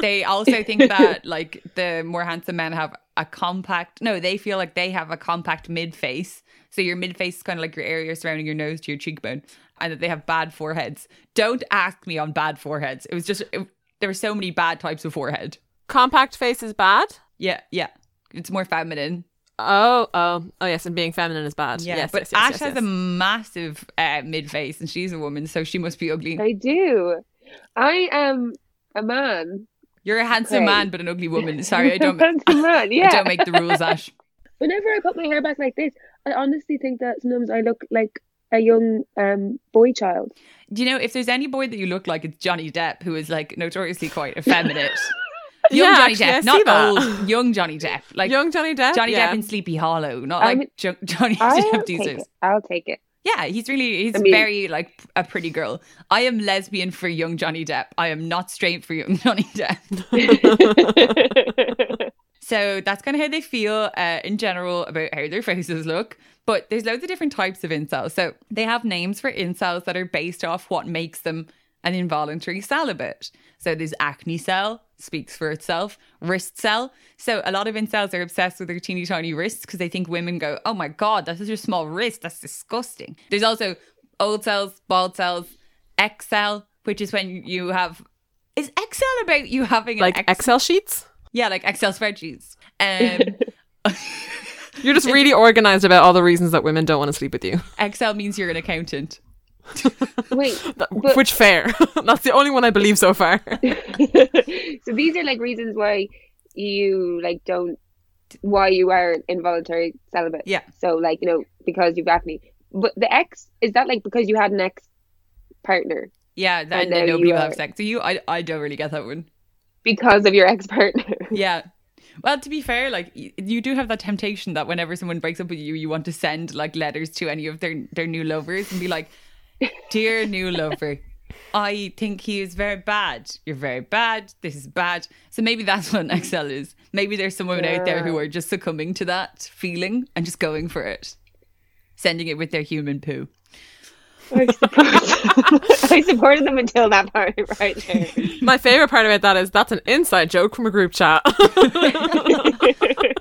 [SPEAKER 1] they also think that like the more handsome men have a compact no they feel like they have a compact mid face so your mid face is kind of like your area surrounding your nose to your cheekbone and that they have bad foreheads don't ask me on bad foreheads it was just it, there were so many bad types of forehead
[SPEAKER 2] Compact face is bad.
[SPEAKER 1] yeah yeah it's more feminine
[SPEAKER 2] Oh, oh, oh, yes, and being feminine is bad.
[SPEAKER 1] yeah
[SPEAKER 2] yes,
[SPEAKER 1] but
[SPEAKER 2] yes, yes,
[SPEAKER 1] ash
[SPEAKER 2] yes,
[SPEAKER 1] has
[SPEAKER 2] yes.
[SPEAKER 1] a massive uh, mid face and she's a woman so she must be ugly
[SPEAKER 3] I do. I am a man.
[SPEAKER 1] you're a handsome
[SPEAKER 3] Okay.
[SPEAKER 1] man but an ugly woman sorry i don't
[SPEAKER 3] I'm man. Yeah.
[SPEAKER 1] I don't make the rules ash
[SPEAKER 3] Whenever I put my hair back like this, I honestly think that sometimes I look like a young um boy child.
[SPEAKER 1] Do you know if there's any boy that you look like, it's Johnny Depp, who is like notoriously quite effeminate. young
[SPEAKER 2] Yeah,
[SPEAKER 1] Johnny
[SPEAKER 2] actually, I
[SPEAKER 1] Depp,
[SPEAKER 2] see
[SPEAKER 1] not old, young Johnny Depp, like
[SPEAKER 2] Young Johnny Depp.
[SPEAKER 1] Johnny
[SPEAKER 2] yeah.
[SPEAKER 1] Depp in Sleepy Hollow, not
[SPEAKER 3] I'm-
[SPEAKER 1] like jo- Johnny
[SPEAKER 3] I'll
[SPEAKER 1] Depp
[SPEAKER 3] take
[SPEAKER 1] these days.
[SPEAKER 3] it. I'll take it.
[SPEAKER 1] Yeah, he's really he's
[SPEAKER 3] I mean-
[SPEAKER 1] very like a pretty girl. I am lesbian for young Johnny Depp. I am not straight for young Johnny Depp. So that's kind of how they feel uh, in general about how their faces look. But there's loads of different types of incels. So they have names for incels that are based off what makes them an involuntary celibate. So there's acne cell, speaks for itself, wrist cell. So a lot of incels are obsessed with their teeny tiny wrists because they think women go, oh my God, that's just a small wrist. That's disgusting. There's also old cells, bald cells, XL, which is when you have. Is XL about you having an
[SPEAKER 2] like
[SPEAKER 1] X-
[SPEAKER 2] Excel sheets.
[SPEAKER 1] yeah, like Excel spreadsheets. Um,
[SPEAKER 2] You're just really organized about all the reasons that women don't want to sleep with you.
[SPEAKER 1] Excel means you're an accountant.
[SPEAKER 3] Wait,
[SPEAKER 2] That-
[SPEAKER 3] But-
[SPEAKER 2] Which fair. That's the only one I believe so far.
[SPEAKER 3] so these are like reasons why you like don't why you are involuntary celibate.
[SPEAKER 1] Yeah.
[SPEAKER 3] So like you know because you've acne. But the ex is that like because you had an ex partner
[SPEAKER 1] Yeah, th-
[SPEAKER 3] And
[SPEAKER 1] and then nobody will have sex. So you, I, I don't really get that one.
[SPEAKER 3] because of your ex partner.
[SPEAKER 1] Yeah. Well, to be fair, like you do have that temptation that whenever someone breaks up with you, you want to send like letters to any of their their new lovers and be like, "Dear new lover, I think he is very bad. You're very bad. This is bad." So maybe that's what Excel is. Maybe there's someone out there who are just succumbing to that feeling and just going for it, sending it with their human poo.
[SPEAKER 3] I support, I supported them until that part right there.
[SPEAKER 2] My favorite part about that is that's an inside joke from a group chat.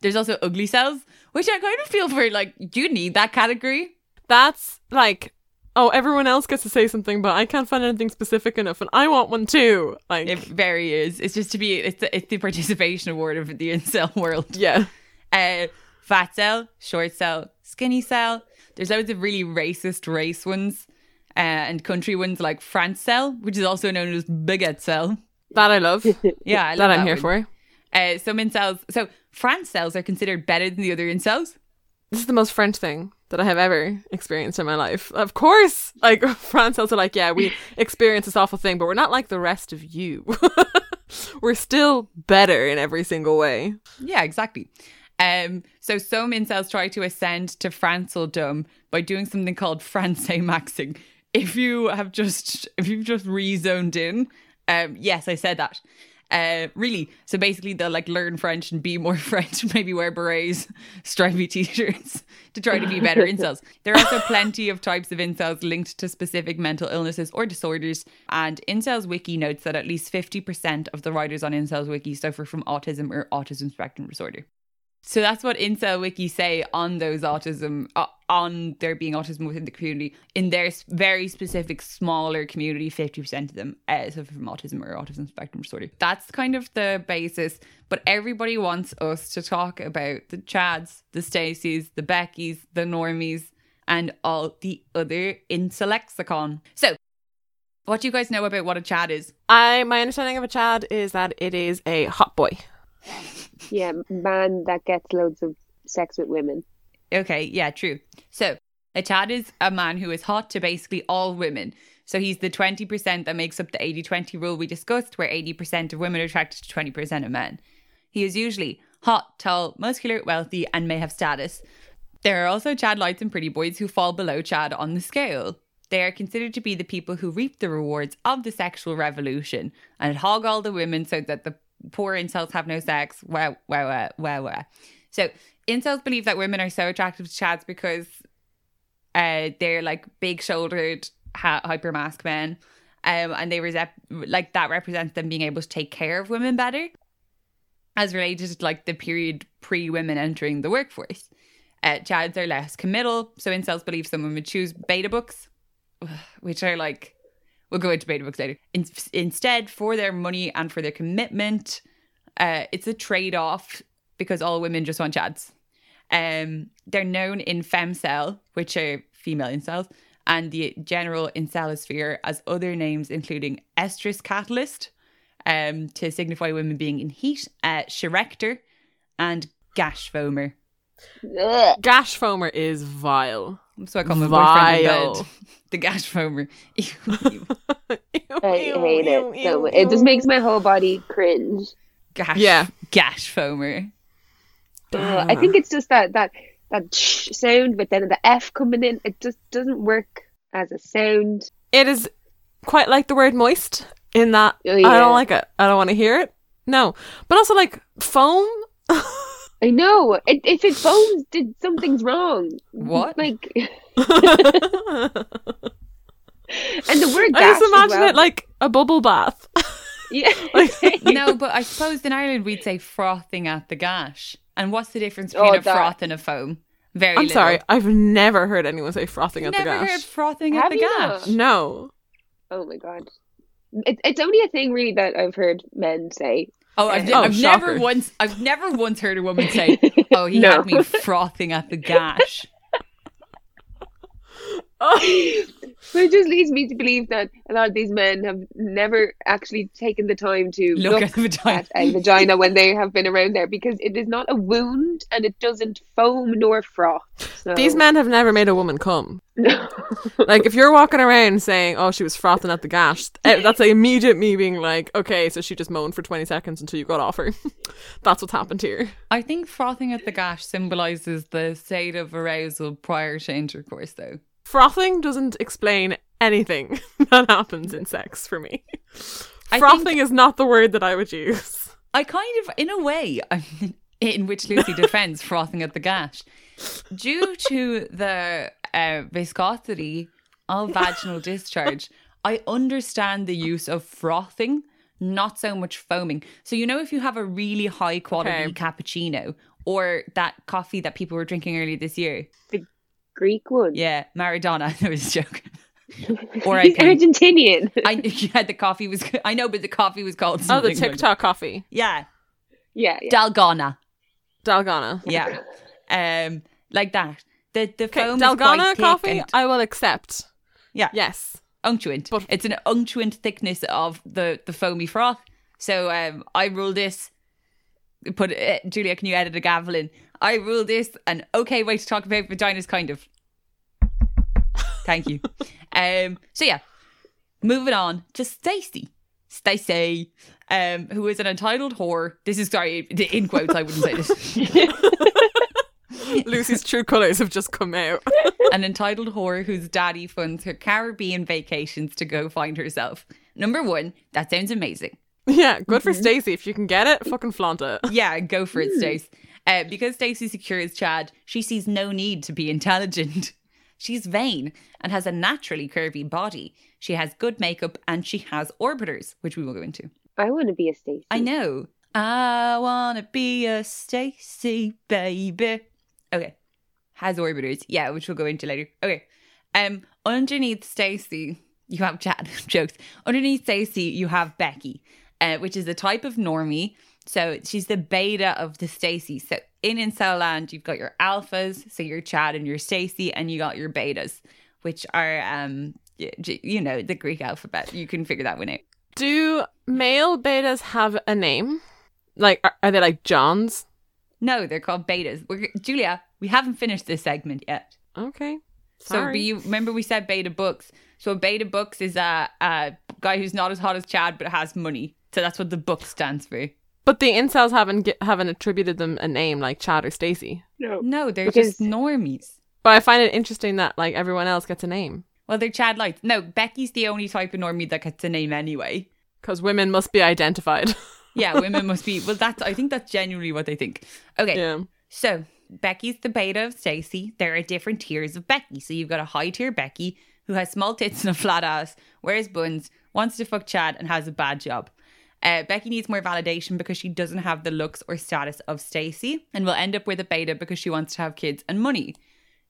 [SPEAKER 1] There's also ugly cells, which I kind of feel for. Like, do you need that category?
[SPEAKER 2] That's like, oh, everyone else gets to say something, but I can't find anything specific enough, and I want one too. Like,
[SPEAKER 1] It very is. It's just to be. It's the, it's the participation award of the incel world.
[SPEAKER 2] yeah.
[SPEAKER 1] Uh, fat cell, short cell, skinny cell. There's loads of really racist race ones, uh, and country ones like France cell, which is also known as baguette cell.
[SPEAKER 2] That I love.
[SPEAKER 1] Yeah, I love
[SPEAKER 2] that I'm here
[SPEAKER 1] one.
[SPEAKER 2] for.
[SPEAKER 1] Uh, some incels. So France cells are considered better than the other incels.
[SPEAKER 2] This is the most French thing that I have ever experienced in my life. Of course, like France also like, yeah, we experience this awful thing, but we're not like the rest of you. we're still better in every single way.
[SPEAKER 1] Yeah, exactly. Um, so some incels try to ascend to Franceldom by doing something called Francais maxing. If you have just if you've just rezoned in, um, yes, I said that. Uh, really. So basically, they'll like learn French and be more French. Maybe wear berets, stripy t-shirts to try to be better incels. There are also plenty of types of incels linked to specific mental illnesses or disorders. And Incels Wiki notes that at least fifty percent of the writers on Incels Wiki suffer from autism or autism spectrum disorder. So that's what Incel Wiki say on those autism, uh, on there being autism within the community. In their very specific, smaller community, 50% of them uh, suffer from autism or autism spectrum disorder. That's kind of the basis. But everybody wants us to talk about the Chads, the Stacys, the Beckys, the Normies, and all the other Incelexicon. So, what do you guys know about what a Chad is?
[SPEAKER 2] I my understanding of a Chad is that it is a hot boy.
[SPEAKER 3] Yeah, man that gets loads of sex with women.
[SPEAKER 1] Okay, yeah, true. So a Chad is a man who is hot to basically all women. So he's the 20% that makes up the 80 20 rule we discussed, where 80% of women are attracted to 20% of men. He is usually hot, tall, muscular, wealthy, and may have status. There are also Chad lights and pretty boys who fall below Chad on the scale. They are considered to be the people who reap the rewards of the sexual revolution and hog all the women so that the poor incels have no sex. Wow, wow, wow, wow, wow. So incels believe that women are so attractive to Chads because uh, they're like big shouldered, ha- hyper mask men. Um, and they resep- like that represents them being able to take care of women better as related to like the period pre women entering the workforce. Uh, Chads are less committal, so incels believe someone would choose beta books, which are like, we'll go into beta books later. In- instead, for their money and for their commitment, uh, it's a trade off because all women just want Chads. Um, they're known in femcel, which are female incels, and the general incelosphere as other names, including estrus catalyst, um, to signify women being in heat, uh, Scherector, and gash foamer.
[SPEAKER 2] Gash foamer is vile.
[SPEAKER 1] So I call my boyfriend in
[SPEAKER 2] Vile.
[SPEAKER 1] bed. The gash foamer.
[SPEAKER 3] I hate it so much. It just makes my whole body cringe.
[SPEAKER 1] gash,
[SPEAKER 2] Yeah.
[SPEAKER 1] gash foamer.
[SPEAKER 3] Ugh. I think it's just that that that sh sound, but then the F coming in, it just doesn't work as a sound.
[SPEAKER 2] It is quite like the word moist in that
[SPEAKER 3] Oh,
[SPEAKER 2] I don't like it. I don't want to hear it. No. But also like foam.
[SPEAKER 3] I know. It, if it foams, did something's wrong.
[SPEAKER 1] What?
[SPEAKER 3] Like, and the word
[SPEAKER 2] just
[SPEAKER 3] gash as
[SPEAKER 2] imagine
[SPEAKER 3] well.
[SPEAKER 2] it like a bubble bath.
[SPEAKER 3] yeah.
[SPEAKER 1] Like, No, but I suppose in Ireland we'd say frothing at the gash. And what's the difference oh, between
[SPEAKER 3] Oh,
[SPEAKER 1] a
[SPEAKER 3] that-
[SPEAKER 1] froth and a foam? Very
[SPEAKER 2] I'm
[SPEAKER 1] little.
[SPEAKER 2] sorry. I've never heard anyone say frothing at the gash.
[SPEAKER 1] Never
[SPEAKER 2] gash.
[SPEAKER 1] heard frothing
[SPEAKER 3] Have
[SPEAKER 1] at the
[SPEAKER 3] you
[SPEAKER 1] gash.
[SPEAKER 3] not?
[SPEAKER 2] No.
[SPEAKER 3] Oh my god. It, it's only a thing really that I've heard men say.
[SPEAKER 1] Oh, I've,
[SPEAKER 3] Oh,
[SPEAKER 1] I've never once, I've never once heard a woman say, "Oh, he
[SPEAKER 3] No.
[SPEAKER 1] had me frothing at the gash."
[SPEAKER 2] Oh.
[SPEAKER 3] Which just leads me to believe that a lot of these men have never actually taken the time to
[SPEAKER 1] Look,
[SPEAKER 3] look,
[SPEAKER 1] at the vagina.
[SPEAKER 3] at a vagina when they have been around there because it is not a wound and it doesn't foam nor froth. So.
[SPEAKER 2] These men have never made a woman come. Like, if you're walking around saying, oh, she was frothing at the gash, eh, that's like immediate me being like, okay, so she just moaned for 20 seconds until you got off her. that's what's happened here.
[SPEAKER 1] I think frothing at the gash symbolizes the state of arousal prior to intercourse, though.
[SPEAKER 2] Frothing doesn't explain anything that happens in sex for me. Frothing is not the word that I would use.
[SPEAKER 1] I kind of, in a way, in which Lucy defends frothing at the gash, due to the uh, viscosity of vaginal discharge, I understand the use of frothing, not so much foaming. So, you know, if you have a really high quality
[SPEAKER 2] Okay.
[SPEAKER 1] cappuccino or that coffee that people were drinking earlier this year,
[SPEAKER 3] Greek one.
[SPEAKER 1] yeah, Maradona, that was a joke. or
[SPEAKER 3] He's
[SPEAKER 1] think,
[SPEAKER 3] Argentinian.
[SPEAKER 1] I yeah, the coffee was. I know, but the coffee was called
[SPEAKER 2] Oh,
[SPEAKER 1] something.
[SPEAKER 2] the
[SPEAKER 1] like-
[SPEAKER 2] TikTok coffee.
[SPEAKER 1] yeah,
[SPEAKER 3] yeah, yeah.
[SPEAKER 1] Dalgona.
[SPEAKER 2] Dalgona.
[SPEAKER 1] Yeah. Um, like that. The the foam
[SPEAKER 2] Dalgona coffee,
[SPEAKER 1] and
[SPEAKER 2] I will accept.
[SPEAKER 1] Yeah.
[SPEAKER 2] Yes.
[SPEAKER 1] unctuant.
[SPEAKER 2] But-
[SPEAKER 1] it's an unctuant thickness of the the foamy froth. So um, I rule this. Put uh, Julia, can you edit a gavel in? I rule this an okay way to talk about vaginas, kind of. Thank you. um. So yeah, moving on to Stacy. Stacy, um, who is an entitled whore. This is sorry in quotes. I wouldn't say this.
[SPEAKER 2] Lucy's true colours have just come out.
[SPEAKER 1] an entitled whore whose daddy funds her Caribbean vacations to go find herself. Number one, that sounds amazing.
[SPEAKER 2] yeah, good for Stacey. If you can get it, fucking flaunt it.
[SPEAKER 1] Yeah, go for it, Stace. Uh, because Stacey secures Chad, she sees no need to be intelligent. She's vain and has a naturally curvy body. She has good makeup and she has orbiters, which we will go into.
[SPEAKER 3] I want to be a Stacey.
[SPEAKER 1] I know. I wanna be a Stacy baby. Okay. Has orbiters. Yeah, which we'll go into later. Okay. Um underneath Stacy, you have Chad jokes. Underneath Stacy, you have Becky, uh, which is a type of normie. So she's the beta of the Stacy. So in Incel Land, you've got your alphas, so your Chad and your Stacy, and you got your betas, which are um you know the Greek alphabet. You can figure that one out.
[SPEAKER 2] Do male betas have a name? Like, are, are they like Johns?
[SPEAKER 1] No, they're called betas. We're, Julia, we haven't finished this segment yet.
[SPEAKER 2] Okay.
[SPEAKER 1] So
[SPEAKER 2] Sorry.
[SPEAKER 1] but you remember we said beta books. So a beta books is a, a guy who's not as hot as Chad but has money. So that's what the book stands for.
[SPEAKER 2] But the incels haven't haven't attributed them a name like Chad or Stacy.
[SPEAKER 3] no.
[SPEAKER 1] No, they're
[SPEAKER 3] Because-
[SPEAKER 1] just normies.
[SPEAKER 2] But I find it interesting that like everyone else gets a name
[SPEAKER 1] Well, they're Chad lights. No, Becky's the only type of normie that gets a name anyway.
[SPEAKER 2] because women must be identified.
[SPEAKER 1] Yeah, women must be. Well, that's. I think that's genuinely what they think. Okay,
[SPEAKER 2] yeah.
[SPEAKER 1] So Becky's the beta of Stacy. There are different tiers of Becky. So you've got a high tier Becky who has small tits and a flat ass, wears buns, wants to fuck Chad, and has a bad job. Uh, Becky needs more validation because she doesn't have the looks or status of Stacy, and will end up with a beta because she wants to have kids and money.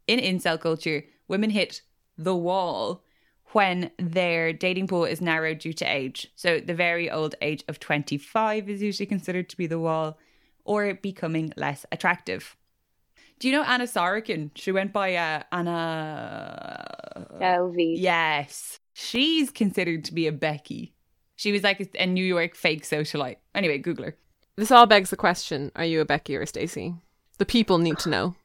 [SPEAKER 1] In incel culture, women hit the wall when their dating pool is narrowed due to age. So the very old age of 25 is usually considered to be the wall, or becoming less attractive. Do you know Anna Sorokin? She went by uh, Anna.
[SPEAKER 3] Delvey.
[SPEAKER 1] Yes. She's considered to be a Becky. She was like a, a New York fake socialite. Anyway, Google her.
[SPEAKER 2] This all begs the question: Are you a Becky or a Stacy? The people need to know.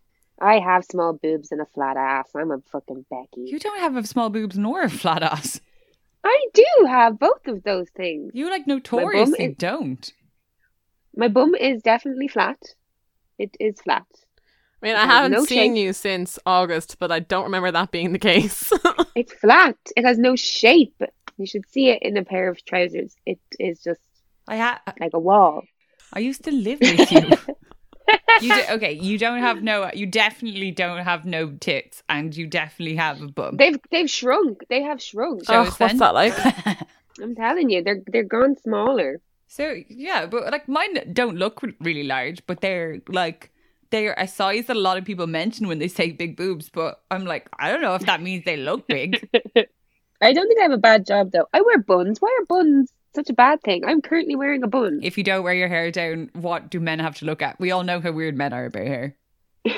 [SPEAKER 3] I have small boobs and a flat ass. I'm a fucking Becky.
[SPEAKER 1] You don't have a small boobs nor a flat ass.
[SPEAKER 3] I do have both of those things.
[SPEAKER 1] You like notoriously
[SPEAKER 3] is-
[SPEAKER 1] don't.
[SPEAKER 3] My bum is definitely flat. It is flat.
[SPEAKER 2] I mean, I
[SPEAKER 3] has
[SPEAKER 2] haven't
[SPEAKER 3] no
[SPEAKER 2] seen
[SPEAKER 3] shape.
[SPEAKER 2] you since August, but I don't remember that being the case.
[SPEAKER 3] It's flat. It has no shape. You should see it in a pair of trousers. It is just
[SPEAKER 1] I ha-
[SPEAKER 3] like a wall.
[SPEAKER 1] I used to live with you. you do- okay, you don't have no. You definitely don't have no tits, and you definitely have a bum.
[SPEAKER 3] They've they've shrunk. They have shrunk.
[SPEAKER 1] Show
[SPEAKER 2] oh,
[SPEAKER 1] us
[SPEAKER 2] what's
[SPEAKER 1] then.
[SPEAKER 2] that like?
[SPEAKER 3] I'm telling you, they're they're gone smaller.
[SPEAKER 1] So yeah, but like mine don't look really large, but they're like they're a size that a lot of people mention when they say big boobs. But I'm like, I don't know if that means they look big.
[SPEAKER 3] I don't think I have a bad job though. I wear buns. Why are buns such a bad thing? I'm currently wearing a bun.
[SPEAKER 1] if you don't wear your hair down, what do men have to look at? We all know how weird men are about hair.
[SPEAKER 3] they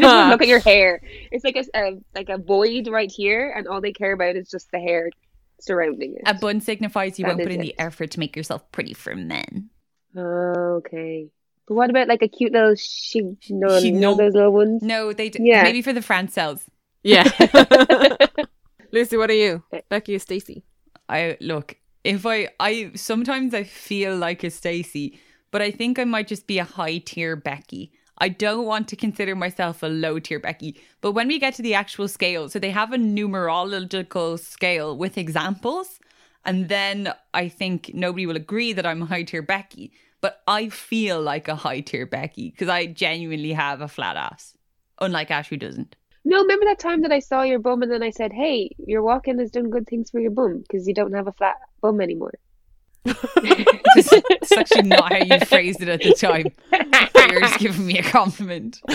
[SPEAKER 3] don't even look at your hair. It's like a, a like a void right here, and all they care about is just the hair surrounding it.
[SPEAKER 1] A bun signifies you
[SPEAKER 3] That
[SPEAKER 1] won't put
[SPEAKER 3] is
[SPEAKER 1] in the effort to make yourself pretty for men.
[SPEAKER 3] okay. But what about like a cute little she? You know
[SPEAKER 1] Chignon.
[SPEAKER 3] those little ones?
[SPEAKER 1] No, they d-
[SPEAKER 3] Yeah.
[SPEAKER 1] maybe for the France cells.
[SPEAKER 2] Yeah. Lucy, what are you? Eh. Becky or Stacy?
[SPEAKER 1] I look if I I sometimes I feel like a Stacy, but I think I might just be a high tier Becky. I don't want to consider myself a low tier Becky, but when we get to the actual scale, so they have a numerological scale with examples, and then I think nobody will agree that I'm a high tier Becky, but I feel like a high tier Becky because I genuinely have a flat ass, unlike Ash who doesn't.
[SPEAKER 3] No, remember that time that I saw your bum and then I said, "Hey, your walking has done good things for your bum because you don't have a flat bum anymore."
[SPEAKER 1] It's, it's actually not how you phrased it at the time. You're just giving me a compliment.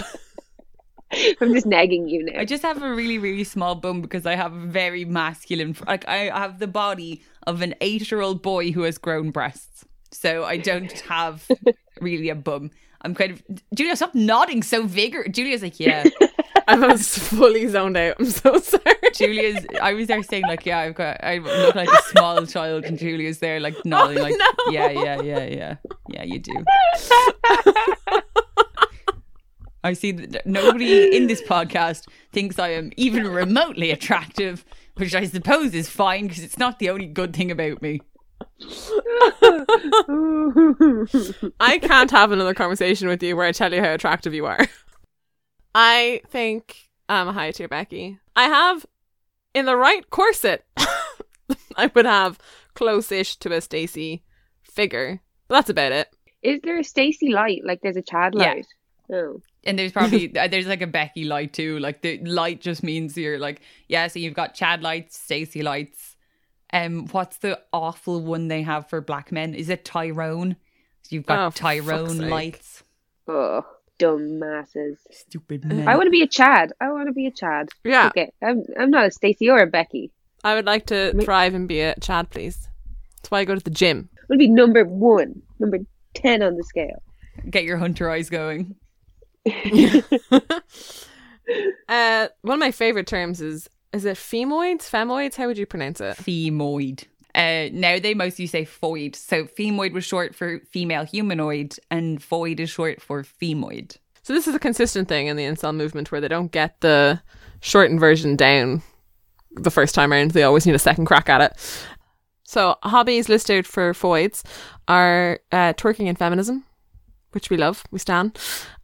[SPEAKER 3] I'm just nagging you now.
[SPEAKER 1] I just have a really, really small bum because I have a very masculine, like I have the body of an eight-year-old boy who has grown breasts. So I don't have really a bum. I'm kind of Julia. Stop nodding so vigor. Julia's like, yeah.
[SPEAKER 2] I was fully zoned out. I'm so sorry.
[SPEAKER 1] Julia's. I was there saying like, yeah, I've got. I look like a small child, and Julia's there like nodding, oh, like,
[SPEAKER 2] no.
[SPEAKER 1] yeah, yeah, yeah, yeah, yeah. You do. I see that nobody in this podcast thinks I am even remotely attractive, which I suppose is fine because it's not the only good thing about me.
[SPEAKER 2] I can't have another conversation with you where I tell you how attractive you are. I think I'm a high tier Becky. I have, in the right corset, I would have close-ish to a Stacy figure. But that's about it.
[SPEAKER 3] Is there a Stacy light? Like there's a Chad light?
[SPEAKER 1] Yeah.
[SPEAKER 3] light? Oh.
[SPEAKER 1] And there's probably uh, there's like a Becky light too. Like the light just means you're like yeah. So you've got Chad lights, Stacy lights. Um, what's the awful one they have for black men? Is it Tyrone? You've got
[SPEAKER 2] Oh,
[SPEAKER 1] Tyrone lights.
[SPEAKER 3] Oh, dumb masses.
[SPEAKER 1] Stupid men.
[SPEAKER 3] I want to be a Chad. I want to be a Chad.
[SPEAKER 2] Yeah.
[SPEAKER 3] Okay, I'm I'm not a Stacy or a Becky.
[SPEAKER 2] I would like to
[SPEAKER 3] Me-
[SPEAKER 2] thrive and be a Chad, please. That's why I go to the gym.
[SPEAKER 3] I'm gonna be number one, number ten on the scale.
[SPEAKER 1] Get your hunter eyes going.
[SPEAKER 2] Uh, one of my favorite terms is is it femoids? Femoids? How would you pronounce it?
[SPEAKER 1] Femoid. Uh, now they mostly say foid. So femoid was short for female humanoid, and foid is short for femoid.
[SPEAKER 2] So this is a consistent thing in the incel movement where they don't get the shortened version down the first time around. They always need a second crack at it. So hobbies listed for foids are uh, twerking and feminism, which we love, we stand.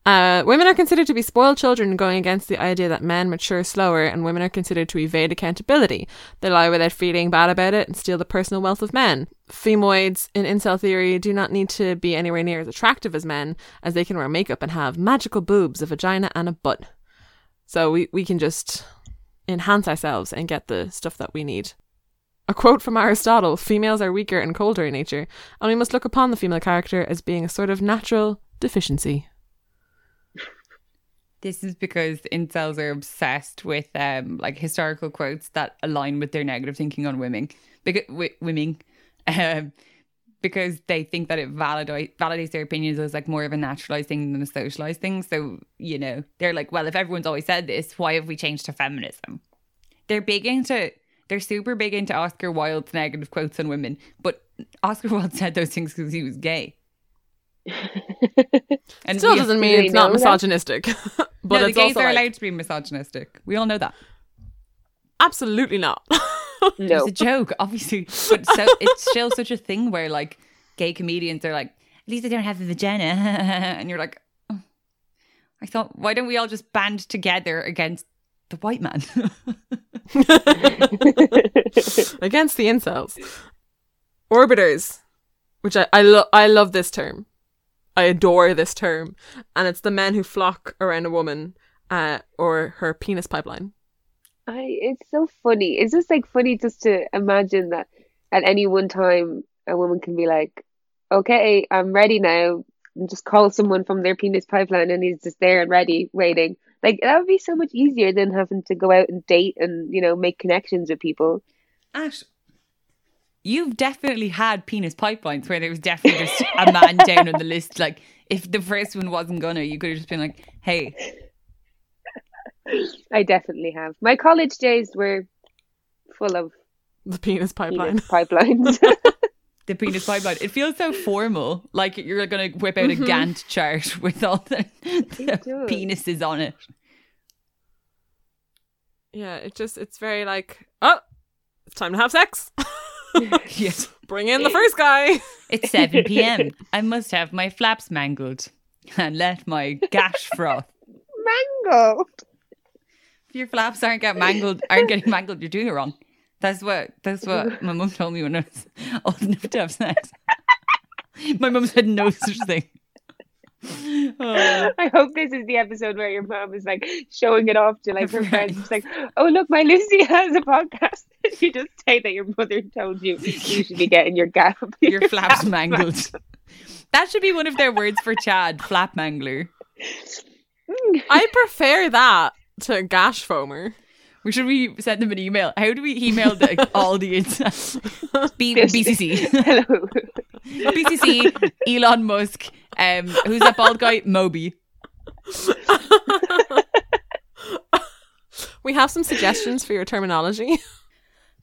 [SPEAKER 2] Uh, women are considered to be spoiled children, going against the idea that men mature slower, and women are considered to evade accountability. They lie without feeling bad about it and steal the personal wealth of men. Femoids in incel theory do not need to be anywhere near as attractive as men, as they can wear makeup and have magical boobs, a vagina, and a butt. So we, we can just enhance ourselves and get the stuff that we need. A quote from Aristotle females are weaker and colder in nature, and we must look upon the female character as being a sort of natural deficiency.
[SPEAKER 1] This is because incels are obsessed with um like historical quotes that align with their negative thinking on women. Because women, um, because they think that it validate validates their opinions as like more of a naturalized thing than a socialized thing. So you know they're like, well, if everyone's always said this, why have we changed to feminism? They're big into. They're super big into Oscar Wilde's negative quotes on women, but Oscar Wilde said those things because he was gay. And
[SPEAKER 2] Still doesn't mean
[SPEAKER 3] they
[SPEAKER 2] it's not misogynistic, but
[SPEAKER 1] no, the
[SPEAKER 2] it's
[SPEAKER 1] gays
[SPEAKER 2] also
[SPEAKER 1] are
[SPEAKER 2] like,
[SPEAKER 1] allowed to be misogynistic. We all know that.
[SPEAKER 2] absolutely not.
[SPEAKER 3] No,
[SPEAKER 1] It's a joke, obviously, but so it's still such a thing where like gay comedians are like, at least they don't have a vagina, and you're like, oh. I thought, why don't we all just band together against the white man?
[SPEAKER 2] against the incels. Orbiters, which I I, lo- I love this term. I adore this term, and it's the men who flock around a woman uh, or her penis pipeline.
[SPEAKER 3] I. It's so funny. It's just like funny just to imagine that at any one time a woman can be like, "Okay, I'm ready now," and just call someone from their penis pipeline, and he's just there and ready, waiting. Like that would be so much easier than having to go out and date and you know make connections with people.
[SPEAKER 1] Ash, you've definitely had penis pipelines where there was definitely just a man down on the list. Like, if the first one wasn't gonna, you could have just been like, hey,
[SPEAKER 3] I definitely have. My college days were full of
[SPEAKER 2] The penis pipeline.
[SPEAKER 3] penis pipelines.
[SPEAKER 1] The penis pipeline. It feels so formal, like you're going to whip out a mm-hmm. Gantt chart with all the, the penises on it.
[SPEAKER 2] Yeah, it just it's very like, oh, it's time to have sex.
[SPEAKER 1] Yes.
[SPEAKER 2] Bring in the first guy.
[SPEAKER 1] It's 7 p.m. I must have my flaps mangled and let my gash froth.
[SPEAKER 3] Mangled.
[SPEAKER 1] If your flaps aren't get mangled, aren't getting mangled, you're doing it wrong. That's what that's what my mum told me when I was old enough to have sex. my mum said no such thing. Oh.
[SPEAKER 3] I hope this is the episode where your mom is like showing it off to like her friends. It's like, oh look, my Lucy has a podcast. you just say that your mother told you you should be getting your gap.
[SPEAKER 1] your flaps mangled. That should be one of their words for Chad, flap mangler. Mm.
[SPEAKER 2] I prefer that to gash foamer.
[SPEAKER 1] We should we send them an email? How do we email the, all the? B- BCC,
[SPEAKER 3] Hello.
[SPEAKER 1] BCC, Elon Musk, um, who's that bald guy? Moby.
[SPEAKER 2] We have some suggestions for your terminology.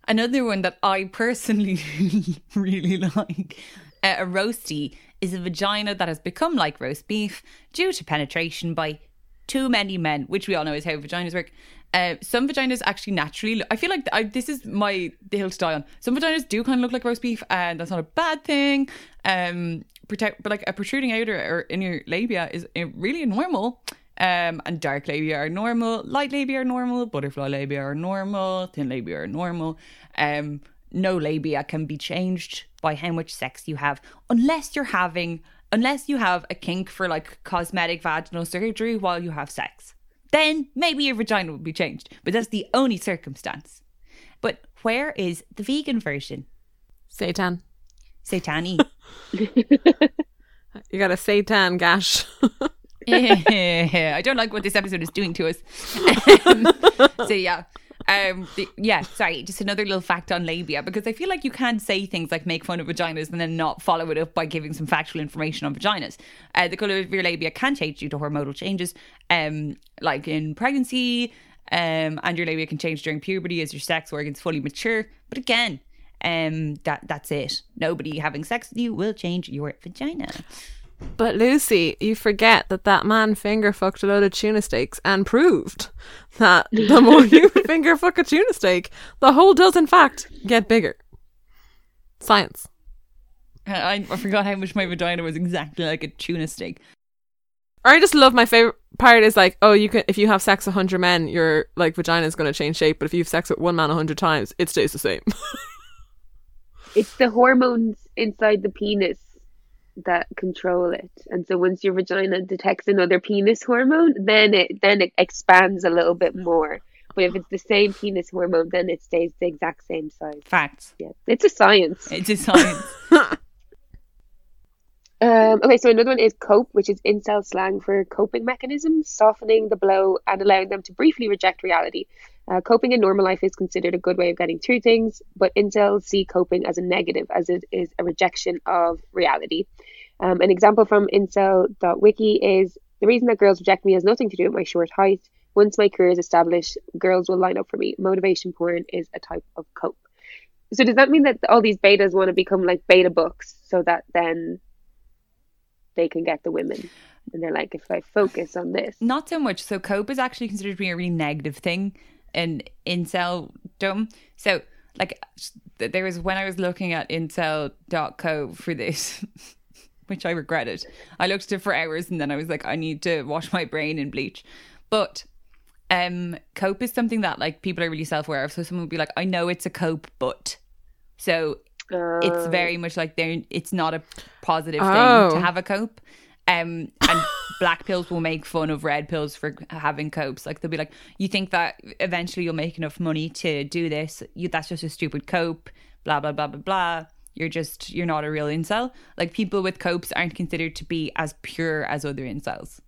[SPEAKER 1] Another one that I personally really like, uh, a roasty, is a vagina that has become like roast beef due to penetration by too many men, which we all know is how vaginas work. Uh, some vaginas actually naturally, look, I feel like I, this is my the hill to die on. Some vaginas do kind of look like roast beef, and that's not a bad thing. Um, protect, but like a protruding outer or inner labia is uh, really normal. Um, and dark labia are normal, light labia are normal, butterfly labia are normal, thin labia are normal. Um, no labia can be changed by how much sex you have, unless you're having, unless you have a kink for like cosmetic vaginal surgery while you have sex. Then maybe your vagina will be changed, but that's the only circumstance. But where is the vegan version?
[SPEAKER 2] Satan.
[SPEAKER 1] Satani.
[SPEAKER 2] You got a Satan gash.
[SPEAKER 1] I don't like what this episode is doing to us. Um, so yeah. Um the, yeah, sorry, just another little fact on labia because I feel like you can't say things like make fun of vaginas and then not follow it up by giving some factual information on vaginas. Uh, the color of your labia can change due to hormonal changes, um, like in pregnancy, um, and your labia can change during puberty as your sex organs fully mature. But again, um, that that's it. Nobody having sex with you will change your vagina.
[SPEAKER 2] But Lucy, you forget that that man finger fucked a load of tuna steaks and proved that the more you finger fuck a tuna steak, the hole does in fact get bigger. Science.
[SPEAKER 1] I, I forgot how much my vagina was exactly like a tuna steak.
[SPEAKER 2] Or I just love my favorite part is like, oh, you can if you have sex with hundred men, your like vagina is going to change shape, but if you have sex with one man a hundred times, it stays the same.
[SPEAKER 3] It's the hormones inside the penis that control it. And so once your vagina detects another penis hormone, then it then it expands a little bit more. But if it's the same penis hormone, then it stays the exact same size.
[SPEAKER 1] Facts.
[SPEAKER 3] Yeah, it's a science.
[SPEAKER 1] It's a science.
[SPEAKER 3] Um, okay, so another one is cope, which is incel slang for coping mechanisms, softening the blow and allowing them to briefly reject reality. Uh, coping in normal life is considered a good way of getting through things, but incels see coping as a negative, as it is a rejection of reality. Um, an example from incel.wiki is the reason that girls reject me has nothing to do with my short height. Once my career is established, girls will line up for me. Motivation porn is a type of cope. So does that mean that all these betas want to become like beta books so that then they can get the women? And they're like, if I focus on this,
[SPEAKER 1] Not so much. So cope is actually considered to be a really negative thing in inceldom. So like there was when I was looking at incel.co for this, which I regretted. I looked at it for hours and then I was like, I need to wash my brain in bleach. But um cope is something that like people are really self-aware of. So someone would be like, I know it's a cope, but so it's
[SPEAKER 3] uh,
[SPEAKER 1] very much like they're it's not a positive
[SPEAKER 2] Oh.
[SPEAKER 1] thing to have a cope. Um, and black pills will make fun of red pills for having copes. Like they'll be like, "You think that eventually you'll make enough money to do this? You that's just a stupid cope." Blah blah blah blah blah. You're just you're not a real incel. Like people with copes aren't considered to be as pure as other incels.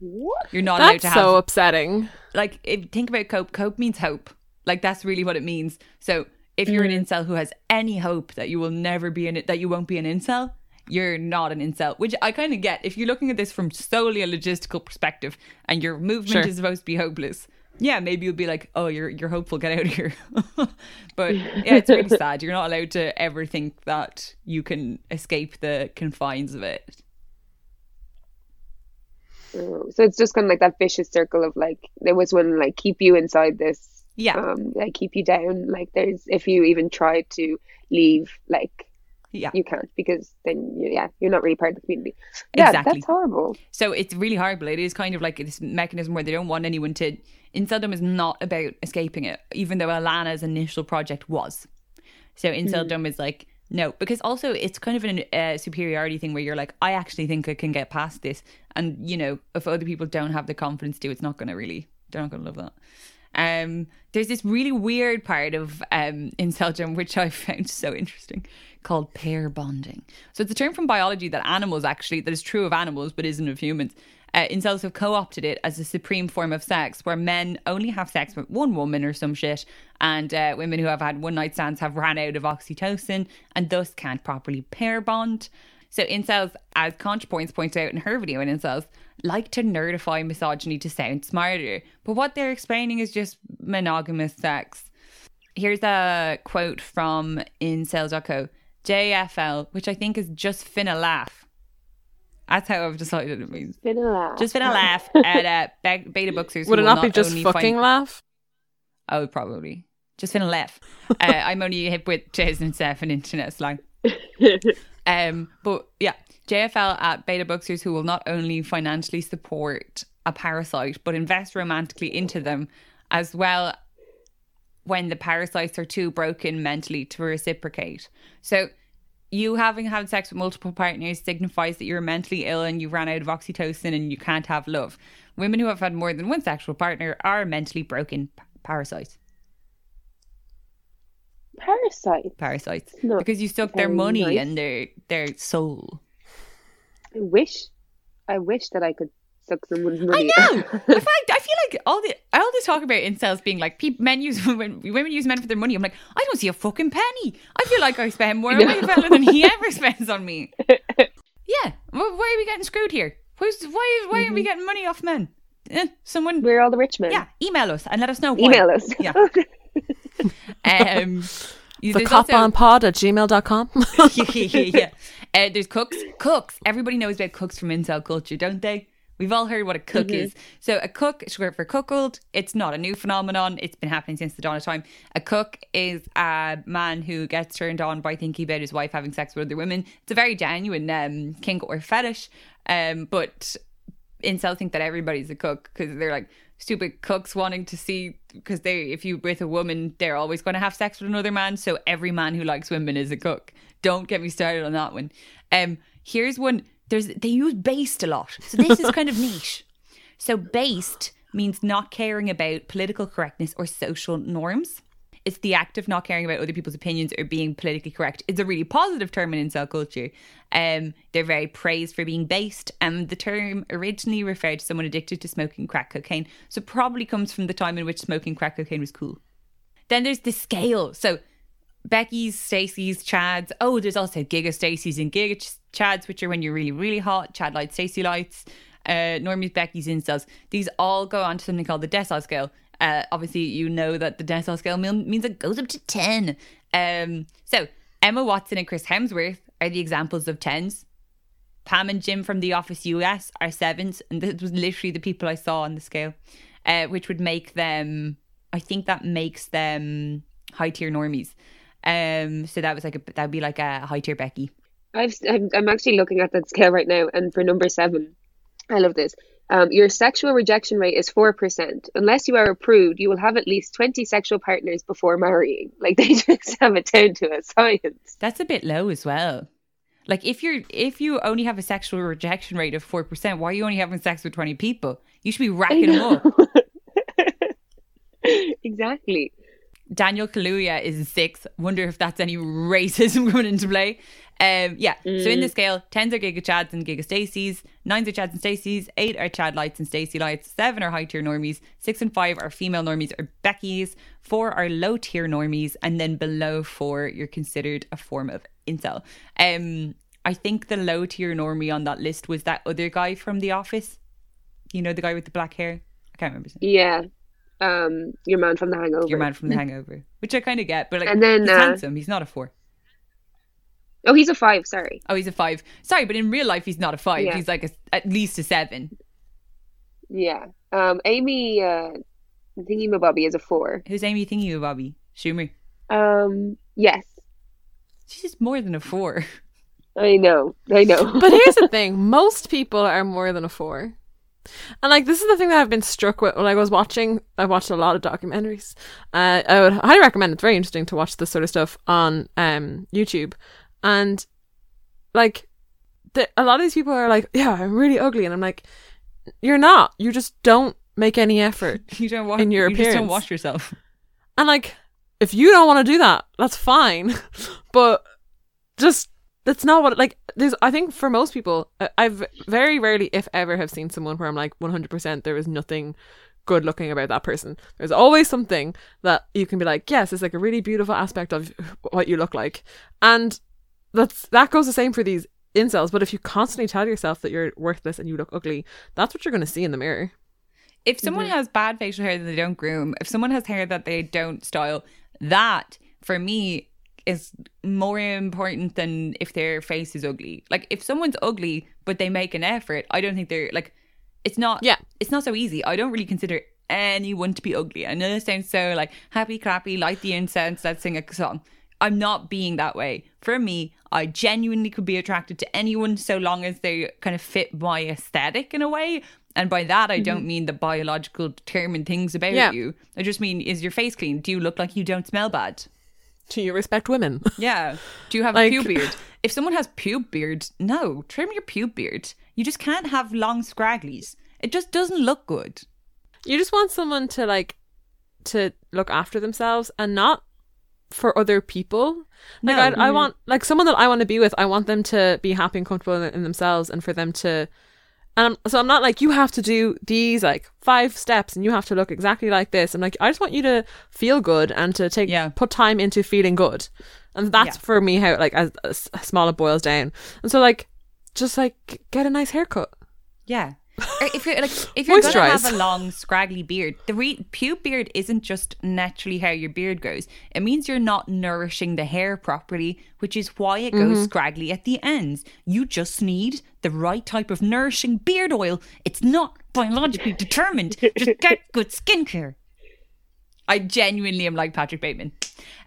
[SPEAKER 3] what?
[SPEAKER 1] You're not allowed to have
[SPEAKER 2] so upsetting.
[SPEAKER 1] like if think about cope cope means hope like that's really what it means so if you're an incel who has any hope that you will never be in it that you won't be an incel you're not an incel, which I kind of get. If you're looking at this from solely a logistical perspective and your movement
[SPEAKER 2] Sure.
[SPEAKER 1] is supposed to be hopeless, yeah, maybe you'll be like, oh, you're you're hopeful, get out of here. but yeah, it's really sad. You're not allowed to ever think that you can escape the confines of it.
[SPEAKER 3] Oh, So it's just kind of like that vicious circle of like there was one like keep you inside this,
[SPEAKER 1] Yeah,
[SPEAKER 3] um, like keep you down. Like there's if you even try to leave, like
[SPEAKER 1] yeah.
[SPEAKER 3] you can't because then you, yeah you're not really part of the community. Yeah,
[SPEAKER 1] Exactly.
[SPEAKER 3] that's horrible.
[SPEAKER 1] So it's really horrible. It is kind of like this mechanism where they don't want anyone to. Inceldom is not about escaping it, even though Alana's initial project was. So Inceldom is like, no, because also it's kind of a uh, superiority thing where you're like, I actually think I can get past this. And, you know, if other people don't have the confidence to, it's not going to really, they're not going to love that. Um, there's this really weird part of um, Inceldom, which I found so interesting, called pair bonding. So it's a term from biology that animals actually, that is true of animals but isn't of humans. Uh, incels have co-opted it as a supreme form of sex, where men only have sex with one woman or some shit, and uh, women who have had one night stands have ran out of oxytocin and thus can't properly pair bond. So incels, as ContraPoints points out in her video on incels, like to nerdify misogyny to sound smarter, but what they're explaining is just monogamous sex. Here's a quote from incels.co. JFL, which I think is just finna laugh. That's how I've decided it means.
[SPEAKER 3] Been a laugh.
[SPEAKER 1] Just finna laugh at uh, be- beta boxers.
[SPEAKER 2] Would it
[SPEAKER 1] will
[SPEAKER 2] not be just fucking
[SPEAKER 1] find-
[SPEAKER 2] laugh?
[SPEAKER 1] Oh, probably. Just finna laugh. uh, I'm only hip with 2007 internet slang. Um, but yeah, JFL at Beta Boxers who will not only financially support a parasite but invest romantically into them as well when the parasites are too broken mentally to reciprocate. So you having had sex with multiple partners signifies that you're mentally ill and you ran out of oxytocin and you can't have love. Women who have had more than one sexual partner are mentally broken p- parasites.
[SPEAKER 3] Parasite.
[SPEAKER 1] Parasites.
[SPEAKER 3] Not
[SPEAKER 1] because you suck their money
[SPEAKER 3] nice.
[SPEAKER 1] and their their soul.
[SPEAKER 3] I wish, I wish that I could suck someone's money.
[SPEAKER 1] I know. I feel like I feel like all the all this talk about incels being like people, men use women, women use men for their money. I'm like, I don't see a fucking penny. I feel like I spend more on my fella than he ever spends on me. Yeah, Wh- why are we getting screwed here? Who's why? Why
[SPEAKER 3] Mm-hmm.
[SPEAKER 1] are we getting money off men? Eh, someone,
[SPEAKER 3] We're all the rich men.
[SPEAKER 1] yeah, email us and let us know. Why.
[SPEAKER 3] Email us.
[SPEAKER 1] Yeah. Um,
[SPEAKER 2] The cop on pod at gmail.com.
[SPEAKER 1] yeah, yeah. Uh, there's cucks. Cucks. Everybody knows about cucks from incel culture, don't they? We've all heard what a cuck is. So a cuck, is short for cuckold, it's not a new phenomenon. It's been happening since the dawn of time. A cuck is a man who gets turned on by thinking about his wife having sex with other women. It's a very genuine um, kink or fetish. Um, but incels think that everybody's a cuck because they're like stupid cucks wanting to see because they if you with a woman they're always going to have sex with another man so every man who likes women is a cuck. Don't get me started on that one. Um here's one there's they use based a lot. So this is kind of niche. So based means not caring about political correctness or social norms it's the act of not caring about other people's opinions or being politically correct. It's a really positive term in incel culture. Um, they're very praised for being based. And the term originally referred to someone addicted to smoking crack cocaine. So probably comes from the time in which smoking crack cocaine was cool. Then there's the scale. So Becky's, Stacy's, Chad's. Oh, there's also Giga Stacy's and Giga Chad's, which are when you're really, really hot. Chad lights, Stacy lights. Uh, Normie's, Becky's, incels. These all go on to something called the decile scale. Uh, obviously, you know that the decile scale means it goes up to 10. Um, so, Emma Watson and Chris Hemsworth are the examples of 10s. Pam and Jim from The Office US are sevens, and this was literally the people I saw on the scale, uh, which would make them. I think that makes them high tier normies. Um, so that was like a that would be like a high tier Becky.
[SPEAKER 3] I've, I'm, I'm actually looking at that scale right now, and for number seven, I love this. Um, your sexual rejection rate is 4%. Unless you are approved, you will have at least 20 sexual partners before marrying. Like, they just have it down to a science.
[SPEAKER 1] That's a bit low as well. Like if you're if you only have a sexual rejection rate of four percent, why are you only having sex with twenty people? You should be racking them up.
[SPEAKER 3] exactly.
[SPEAKER 1] Daniel Kaluuya is six. Wonder if that's any racism coming into play. Um, yeah. So in the scale, tens are Giga Chads and Giga Stacy's, nines are Chads and Stacy's, eight are Chad Lights and Stacy Lights, seven are high tier normies, six and five are female normies or Becky's, four are low tier normies, and then below four, you're considered a form of incel. Um, I think the low tier normie on that list was that other guy from The Office. You know, the guy with the black hair. I can't remember. His name.
[SPEAKER 3] Yeah. Um, your man from The Hangover.
[SPEAKER 1] Your man from The Hangover, which I kind of get, but like,
[SPEAKER 3] And then,
[SPEAKER 1] he's
[SPEAKER 3] uh,
[SPEAKER 1] handsome. He's not a four.
[SPEAKER 3] Oh, he's a five. Sorry.
[SPEAKER 1] Oh, he's a five. Sorry, but in real life, he's not a five.
[SPEAKER 3] Yeah.
[SPEAKER 1] He's like a, at least a seven.
[SPEAKER 3] Yeah. Um, Amy, uh, thingy Bobby is a four.
[SPEAKER 1] Who's Amy thinking of, Bobby? Schumer.
[SPEAKER 3] Um, yes.
[SPEAKER 1] She's more than a four.
[SPEAKER 3] I know. I know.
[SPEAKER 2] But here's the thing: most people are more than a four. And like this is the thing that I've been struck with when I was watching. I watched a lot of documentaries. Uh, I would highly recommend. It's very interesting to watch this sort of stuff on um, YouTube. And like, the, a lot of these people are like, "Yeah, I'm really ugly," and I'm like, "You're not. You just don't make any effort."
[SPEAKER 1] You don't wash.
[SPEAKER 2] In your
[SPEAKER 1] you just don't wash yourself.
[SPEAKER 2] And like, if you don't want to do that, that's fine. but just that's not what like. There's I think for most people, I've very rarely, if ever, have seen someone where I'm like 100. percent There is nothing good looking about that person. There's always something that you can be like, yes, it's like a really beautiful aspect of what you look like, and that's that goes the same for these incels. But if you constantly tell yourself that you're worthless and you look ugly, that's what you're going to see in the mirror.
[SPEAKER 1] If someone has bad facial hair that they don't groom, if someone has hair that they don't style, that for me is more important than if their face is ugly. Like if someone's ugly but they make an effort, I don't think they're like it's not
[SPEAKER 2] Yeah.
[SPEAKER 1] it's not so easy. I don't really consider anyone to be ugly. I know this sounds so like happy clappy, light the incense, let's sing a song. I'm not being that way. For me, I genuinely could be attracted to anyone so long as they kind of fit my aesthetic in a way. And by that, I don't mm-hmm. mean the biological determined things about
[SPEAKER 2] Yeah.
[SPEAKER 1] you. I just mean, is your face clean? Do you look like you don't smell bad?
[SPEAKER 2] Do you respect women?
[SPEAKER 1] Yeah. Do you have
[SPEAKER 2] Like-
[SPEAKER 1] a pube beard? If someone has pube beard, no, trim your pube beard. You just can't have long scragglies. It just doesn't look good.
[SPEAKER 2] You just want someone to like to look after themselves and not for other people. Like
[SPEAKER 1] No.
[SPEAKER 2] I,
[SPEAKER 3] Mm-hmm.
[SPEAKER 2] I want like someone that I want to be with. I want them to be happy and comfortable in, in themselves, and for them to. And I'm, so I'm not like you have to do these like five steps and you have to look exactly like this. I'm like I just want you to feel good and to take
[SPEAKER 1] Yeah.
[SPEAKER 2] put time into feeling good, and that's
[SPEAKER 1] Yeah.
[SPEAKER 2] for me how like as, as small it boils down. And so like just like get a nice haircut.
[SPEAKER 1] Yeah. Or if you're like if you're gonna have a long scraggly beard, the re- pube beard isn't just naturally how your beard grows. It means you're not nourishing the hair properly, which is why it goes scraggly at the ends. You just need the right type of nourishing beard oil. It's not biologically determined. Just get good skincare. I genuinely am like Patrick Bateman.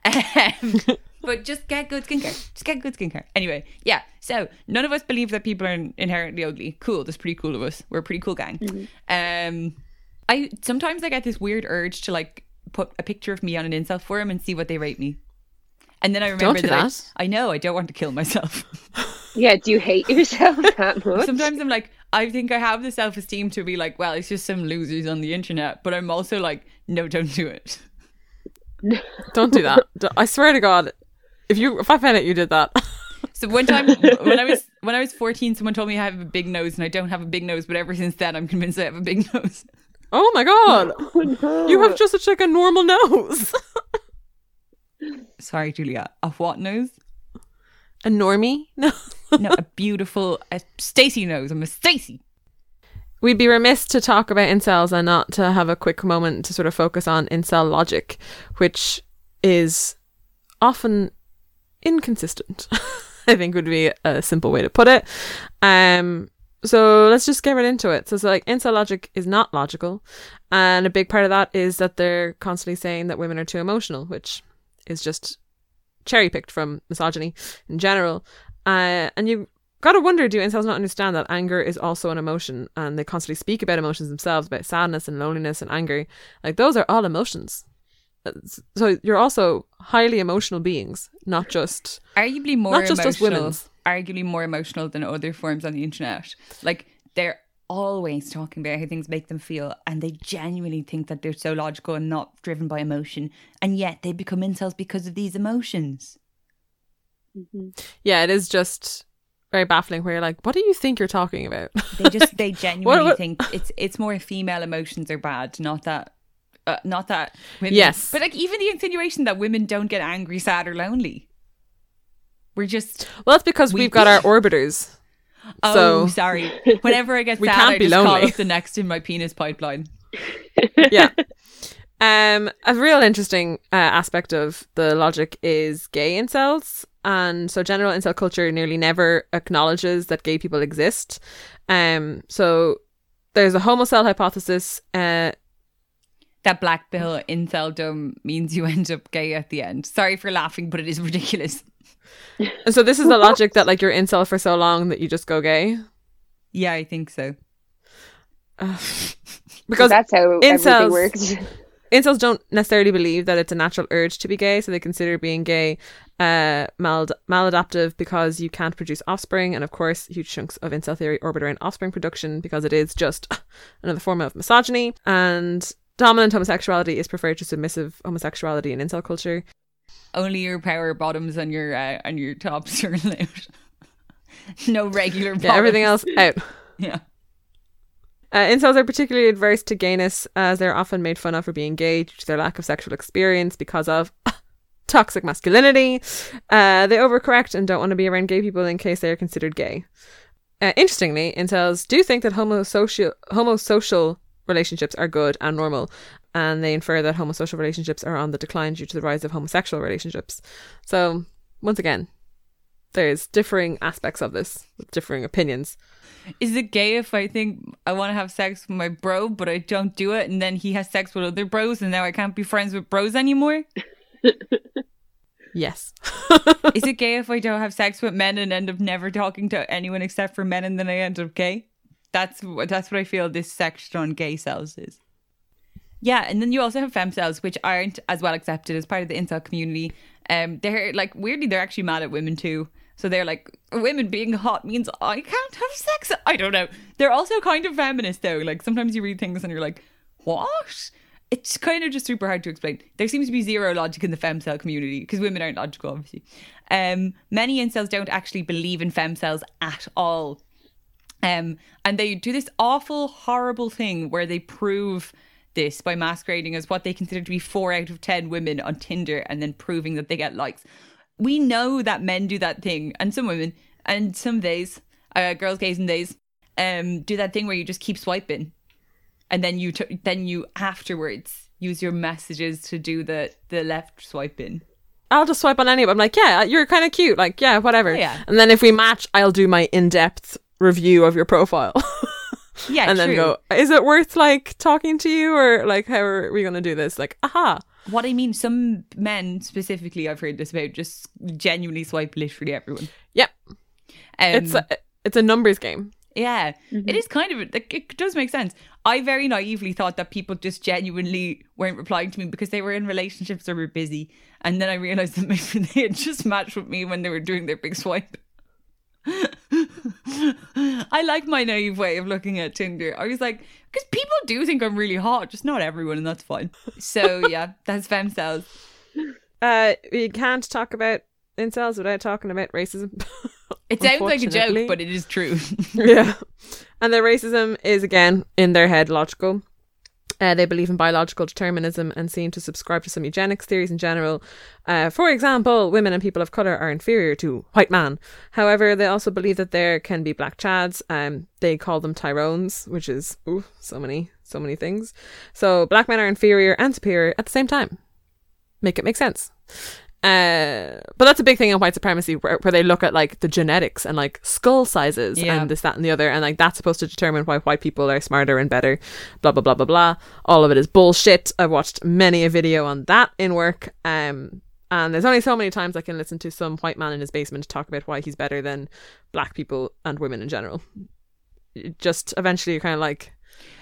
[SPEAKER 1] Um, but just get good skincare. Just get good skincare. Anyway, yeah. So none of us believe that people are inherently ugly. Cool. That's pretty cool of us. We're a pretty cool gang. Um, I sometimes I get this weird urge to like put a picture of me on an incel forum and see what they rate me. And then I remember
[SPEAKER 2] do
[SPEAKER 1] that, I-
[SPEAKER 2] that.
[SPEAKER 1] I, know I don't want to kill myself.
[SPEAKER 3] yeah. Do you hate yourself that much?
[SPEAKER 1] Sometimes I'm like, I think I have the self esteem to be like, well, it's just some losers on the internet. But I'm also like, no, don't do it.
[SPEAKER 2] Don't do that. I swear to God, if you if I found out you did that,
[SPEAKER 1] So one time when I was when I was 14, someone told me I have a big nose and I don't have a big nose, but ever since then I'm convinced I have a big nose.
[SPEAKER 2] oh my God,
[SPEAKER 3] Oh, no.
[SPEAKER 2] you have just such like a normal nose.
[SPEAKER 1] Sorry, Julia. A what nose?
[SPEAKER 2] a normie? No.
[SPEAKER 1] No, a beautiful a Stacy nose. I'm a Stacy.
[SPEAKER 2] We'd be remiss to talk about incels and not to have a quick moment to sort of focus on incel logic, which is often inconsistent. I think would be a simple way to put it. Um, so let's just get right into it. So, so like incel logic is not logical, and a big part of that is that they're constantly saying that women are too emotional, which is just cherry picked from misogyny in general. Uh, and you gotta wonder do incels not understand that anger is also an emotion and they constantly speak about emotions themselves about sadness and loneliness and anger like those are all emotions so you're also highly emotional beings not just
[SPEAKER 1] Arguably more
[SPEAKER 2] Not just us
[SPEAKER 1] emotional.
[SPEAKER 2] women's.
[SPEAKER 1] Arguably more emotional than other forms on the internet. Like they're always talking about how things make them feel, and they genuinely think that they're so logical and not driven by emotion, and yet they become incels because of these emotions. Mm-hmm.
[SPEAKER 2] yeah it is just very baffling where you're like what do you think you're talking about
[SPEAKER 1] They just they genuinely
[SPEAKER 2] what-
[SPEAKER 1] think it's it's more female emotions are bad, not that. Uh, not that women,
[SPEAKER 2] Yes.
[SPEAKER 1] but like even the insinuation that women don't get angry, sad, or lonely. We're just
[SPEAKER 2] Well, that's because
[SPEAKER 1] We-
[SPEAKER 2] have got our orbiters.
[SPEAKER 1] oh
[SPEAKER 2] So-
[SPEAKER 1] sorry. Whenever I get
[SPEAKER 2] We
[SPEAKER 1] sad,
[SPEAKER 2] can't
[SPEAKER 1] I
[SPEAKER 2] be
[SPEAKER 1] just call
[SPEAKER 2] lonely.
[SPEAKER 1] up the next in my penis pipeline.
[SPEAKER 2] yeah. Um, a real interesting uh, aspect of the logic is gay incels. And so general incel culture nearly never acknowledges that gay people exist. Um, so there's a homocell hypothesis. Uh,
[SPEAKER 1] That black pill inceldom means you end up gay at the end. Sorry for laughing, but it is ridiculous.
[SPEAKER 2] and so this is the logic that like you're incel for so long that you just go gay.
[SPEAKER 1] Yeah, I think so.
[SPEAKER 2] Because
[SPEAKER 3] that's how
[SPEAKER 2] incels-
[SPEAKER 3] everything works.
[SPEAKER 2] incels don't necessarily believe that it's a natural urge to be gay, so they consider being gay uh, mal- maladaptive because you can't produce offspring. And of course, huge chunks of incel theory orbit around offspring production because it is just another form of misogyny. And dominant homosexuality is preferred to submissive homosexuality in incel culture.
[SPEAKER 1] Only your power bottoms and your uh, and your tops are allowed. no regular bottoms.
[SPEAKER 2] Yeah, everything else out.
[SPEAKER 1] Yeah.
[SPEAKER 2] Uh, incels are particularly adverse to gayness as they're often made fun of for being gay due to their lack of sexual experience because of toxic masculinity. Uh, they overcorrect and don't want to be around gay people in case they are considered gay. Uh, interestingly, incels do think that homosocial homosocial relationships are good and normal, and they infer that homosocial relationships are on the decline due to the rise of homosexual relationships. So, once again, there's differing aspects of this differing opinions.
[SPEAKER 1] Is it gay if I think I want to have sex with my bro, but I don't do it, and then he has sex with other bros, and now I can't be friends with bros anymore?
[SPEAKER 2] Yes.
[SPEAKER 1] Is it gay if I don't have sex with men and end up never talking to anyone except for men, and then I end up gay? That's that's what I feel this section on gay cells is. Yeah, and then you also have fem cells, which aren't as well accepted as part of the incel community. Um, they're like weirdly, they're actually mad at women too. So they're like, women being hot means I can't have sex. I don't know. They're also kind of feminist though. Like sometimes you read things and you're like, what? It's kind of just super hard to explain. There seems to be zero logic in the fem cell community because women aren't logical, obviously. Um, many incels don't actually believe in fem cells at all. Um, and they do this awful, horrible thing where they prove this by masquerading as what they consider to be four out of 10 women on Tinder and then proving that they get likes. We know that men do that thing, and some women, and some days, uh, girls, gays, and days, um, do that thing where you just keep swiping. And then you, t- then you afterwards use your messages to do the, the left swiping.
[SPEAKER 2] I'll just swipe on any of them. I'm like, yeah, you're kind of cute. Like, yeah, whatever.
[SPEAKER 1] Yeah.
[SPEAKER 2] And then if we match, I'll do my in depth review of your profile.
[SPEAKER 1] Yeah,
[SPEAKER 2] and then go, is it worth like talking to you or like, how are we going to do this? Like, aha.
[SPEAKER 1] What I mean, some men specifically, I've heard this about, just genuinely swipe literally everyone.
[SPEAKER 2] Yep.
[SPEAKER 1] Um,
[SPEAKER 2] It's a, it's a numbers game.
[SPEAKER 1] yeah, it is kind of like it does make sense. I very naively thought that people just genuinely weren't replying to me because they were in relationships or were busy, and then I realized that maybe they had just matched with me when they were doing their big swipe. I like my naive way of looking at Tinder. I was like, because people do think I'm really hot, just not everyone, and that's fine. So yeah, that's fem cells.
[SPEAKER 2] Uh, we can't talk about incels without talking about racism.
[SPEAKER 1] It sounds like a joke, but it is true.
[SPEAKER 2] yeah. And their racism is, again, in their head logical. Uh, they believe in biological determinism and seem to subscribe to some eugenics theories in general. Uh, for example, women and people of colour are inferior to white man. However, they also believe that there can be black chads. Um, they call them tyrones, which is ooh, so many, so many things. So black men are inferior and superior at the same time. Make it make sense. Uh, but that's a big thing in white supremacy where, where they look at like the genetics and like skull sizes
[SPEAKER 1] Yeah.
[SPEAKER 2] and this, that, and the other. And like that's supposed to determine why white people are smarter and better, blah, blah, blah, blah, blah. All of it is bullshit. I've watched many a video on that in work. Um, and there's only so many times I can listen to some white man in his basement talk about why he's better than black people and women in general. Just eventually you're kind of like,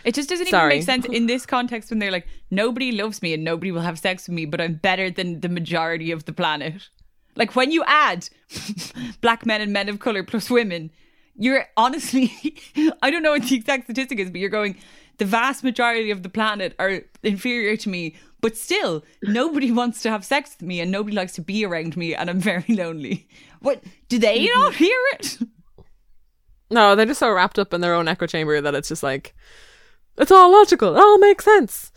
[SPEAKER 1] It just doesn't
[SPEAKER 2] Sorry.
[SPEAKER 1] even make sense in this context when they're like, nobody loves me and nobody will have sex with me, but I'm better than the majority of the planet. Like when you add black men and men of color plus women, you're honestly, I don't know what the exact statistic is, but you're going, the vast majority of the planet are inferior to me, but still, nobody wants to have sex with me and nobody likes to be around me and I'm very lonely. What? Do they mm-hmm. not hear it?
[SPEAKER 2] No, they're just so wrapped up in their own echo chamber that it's just like it's all logical. It all makes sense.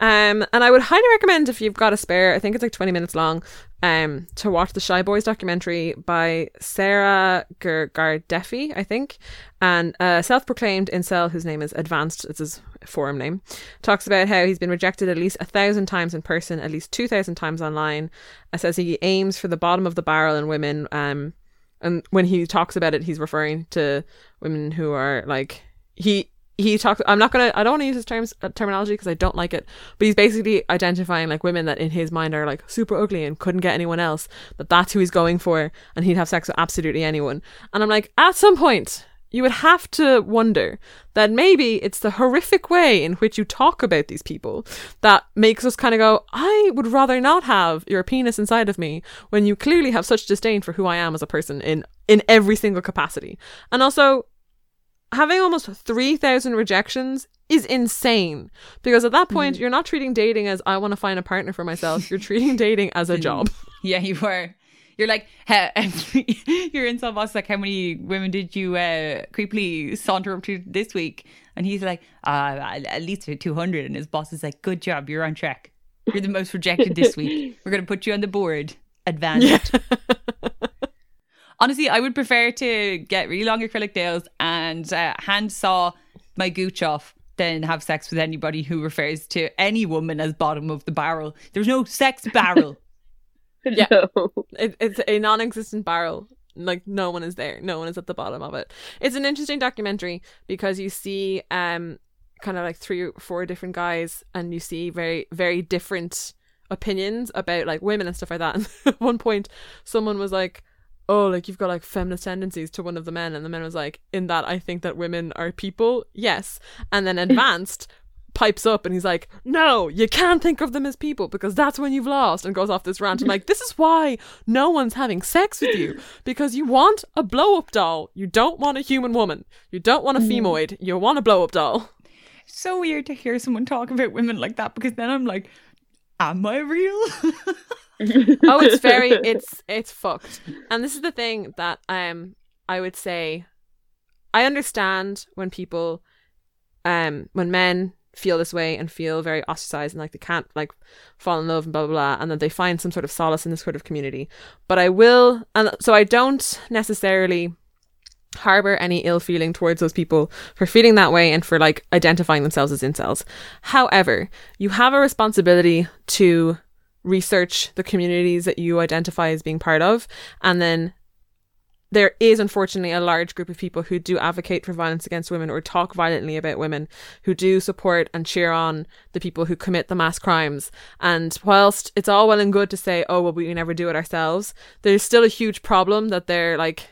[SPEAKER 2] Um, and I would highly recommend if you've got a spare. I think it's like twenty minutes long. um, to watch the Shy Boys documentary by Sarah Gardeffi, I think, and a self-proclaimed incel whose name is Advanced. It's his forum name. Talks about how he's been rejected at least a thousand times in person, at least two thousand times online. Uh, says he aims for the bottom of the barrel in women. Um, and when he talks about it, he's referring to women who are like he he talks i'm not gonna i don't want to use his terms uh, terminology because i don't like it but he's basically identifying like women that in his mind are like super ugly and couldn't get anyone else that that's who he's going for and he'd have sex with absolutely anyone and i'm like at some point you would have to wonder that maybe it's the horrific way in which you talk about these people that makes us kind of go, I would rather not have your penis inside of me when you clearly have such disdain for who I am as a person in in every single capacity. And also, having almost 3,000 rejections is insane because at that point, you're not treating dating as I want to find a partner for myself. You're treating dating as a job.
[SPEAKER 1] Yeah, you were. You're like, "Ha- you're in some boss. Like, how many women did you uh, creepily saunter up to this week? And he's like, uh, at least 200. And his boss is like, good job. You're on track. You're the most rejected this week. We're going to put you on the board. Advanced. Honestly, I would prefer to get really long acrylic nails and uh, hand saw my gooch off than have sex with anybody who refers to any woman as bottom of the barrel. There's no sex barrel.
[SPEAKER 2] Yeah.
[SPEAKER 3] No.
[SPEAKER 2] It, it's a non-existent barrel. Like no one is there. No one is at the bottom of it. It's an interesting documentary because you see um kind of like three or four different guys and you see very very different opinions about like women and stuff like that. And at one point someone was like Oh, like you've got like feminist tendencies to one of the men, and the man was like, "In that, I think that women are people, yes." And then advanced pipes up and he's like, No, you can't think of them as people because that's when you've lost and goes off this rant. I'm like, This is why no one's having sex with you because you want a blow up doll. You don't want a human woman. You don't want a mm-hmm. femoid. You want a blow up doll.
[SPEAKER 1] so weird to hear someone talk about women like that because then I'm like, am I real?
[SPEAKER 2] Oh, it's very it's it's fucked. And this is the thing that um I would say I understand when people um when men feel this way and feel very ostracized and like they can't like fall in love and blah blah blah and that they find some sort of solace in this sort of community. But I will and so I don't necessarily harbor any ill feeling towards those people for feeling that way and for like identifying themselves as incels. However, you have a responsibility to research the communities that you identify as being part of. And then there is unfortunately a large group of people who do advocate for violence against women or talk violently about women who do support and cheer on the people who commit the mass crimes. And whilst it's all well and good to say oh well we never do it ourselves there's still a huge problem that they're like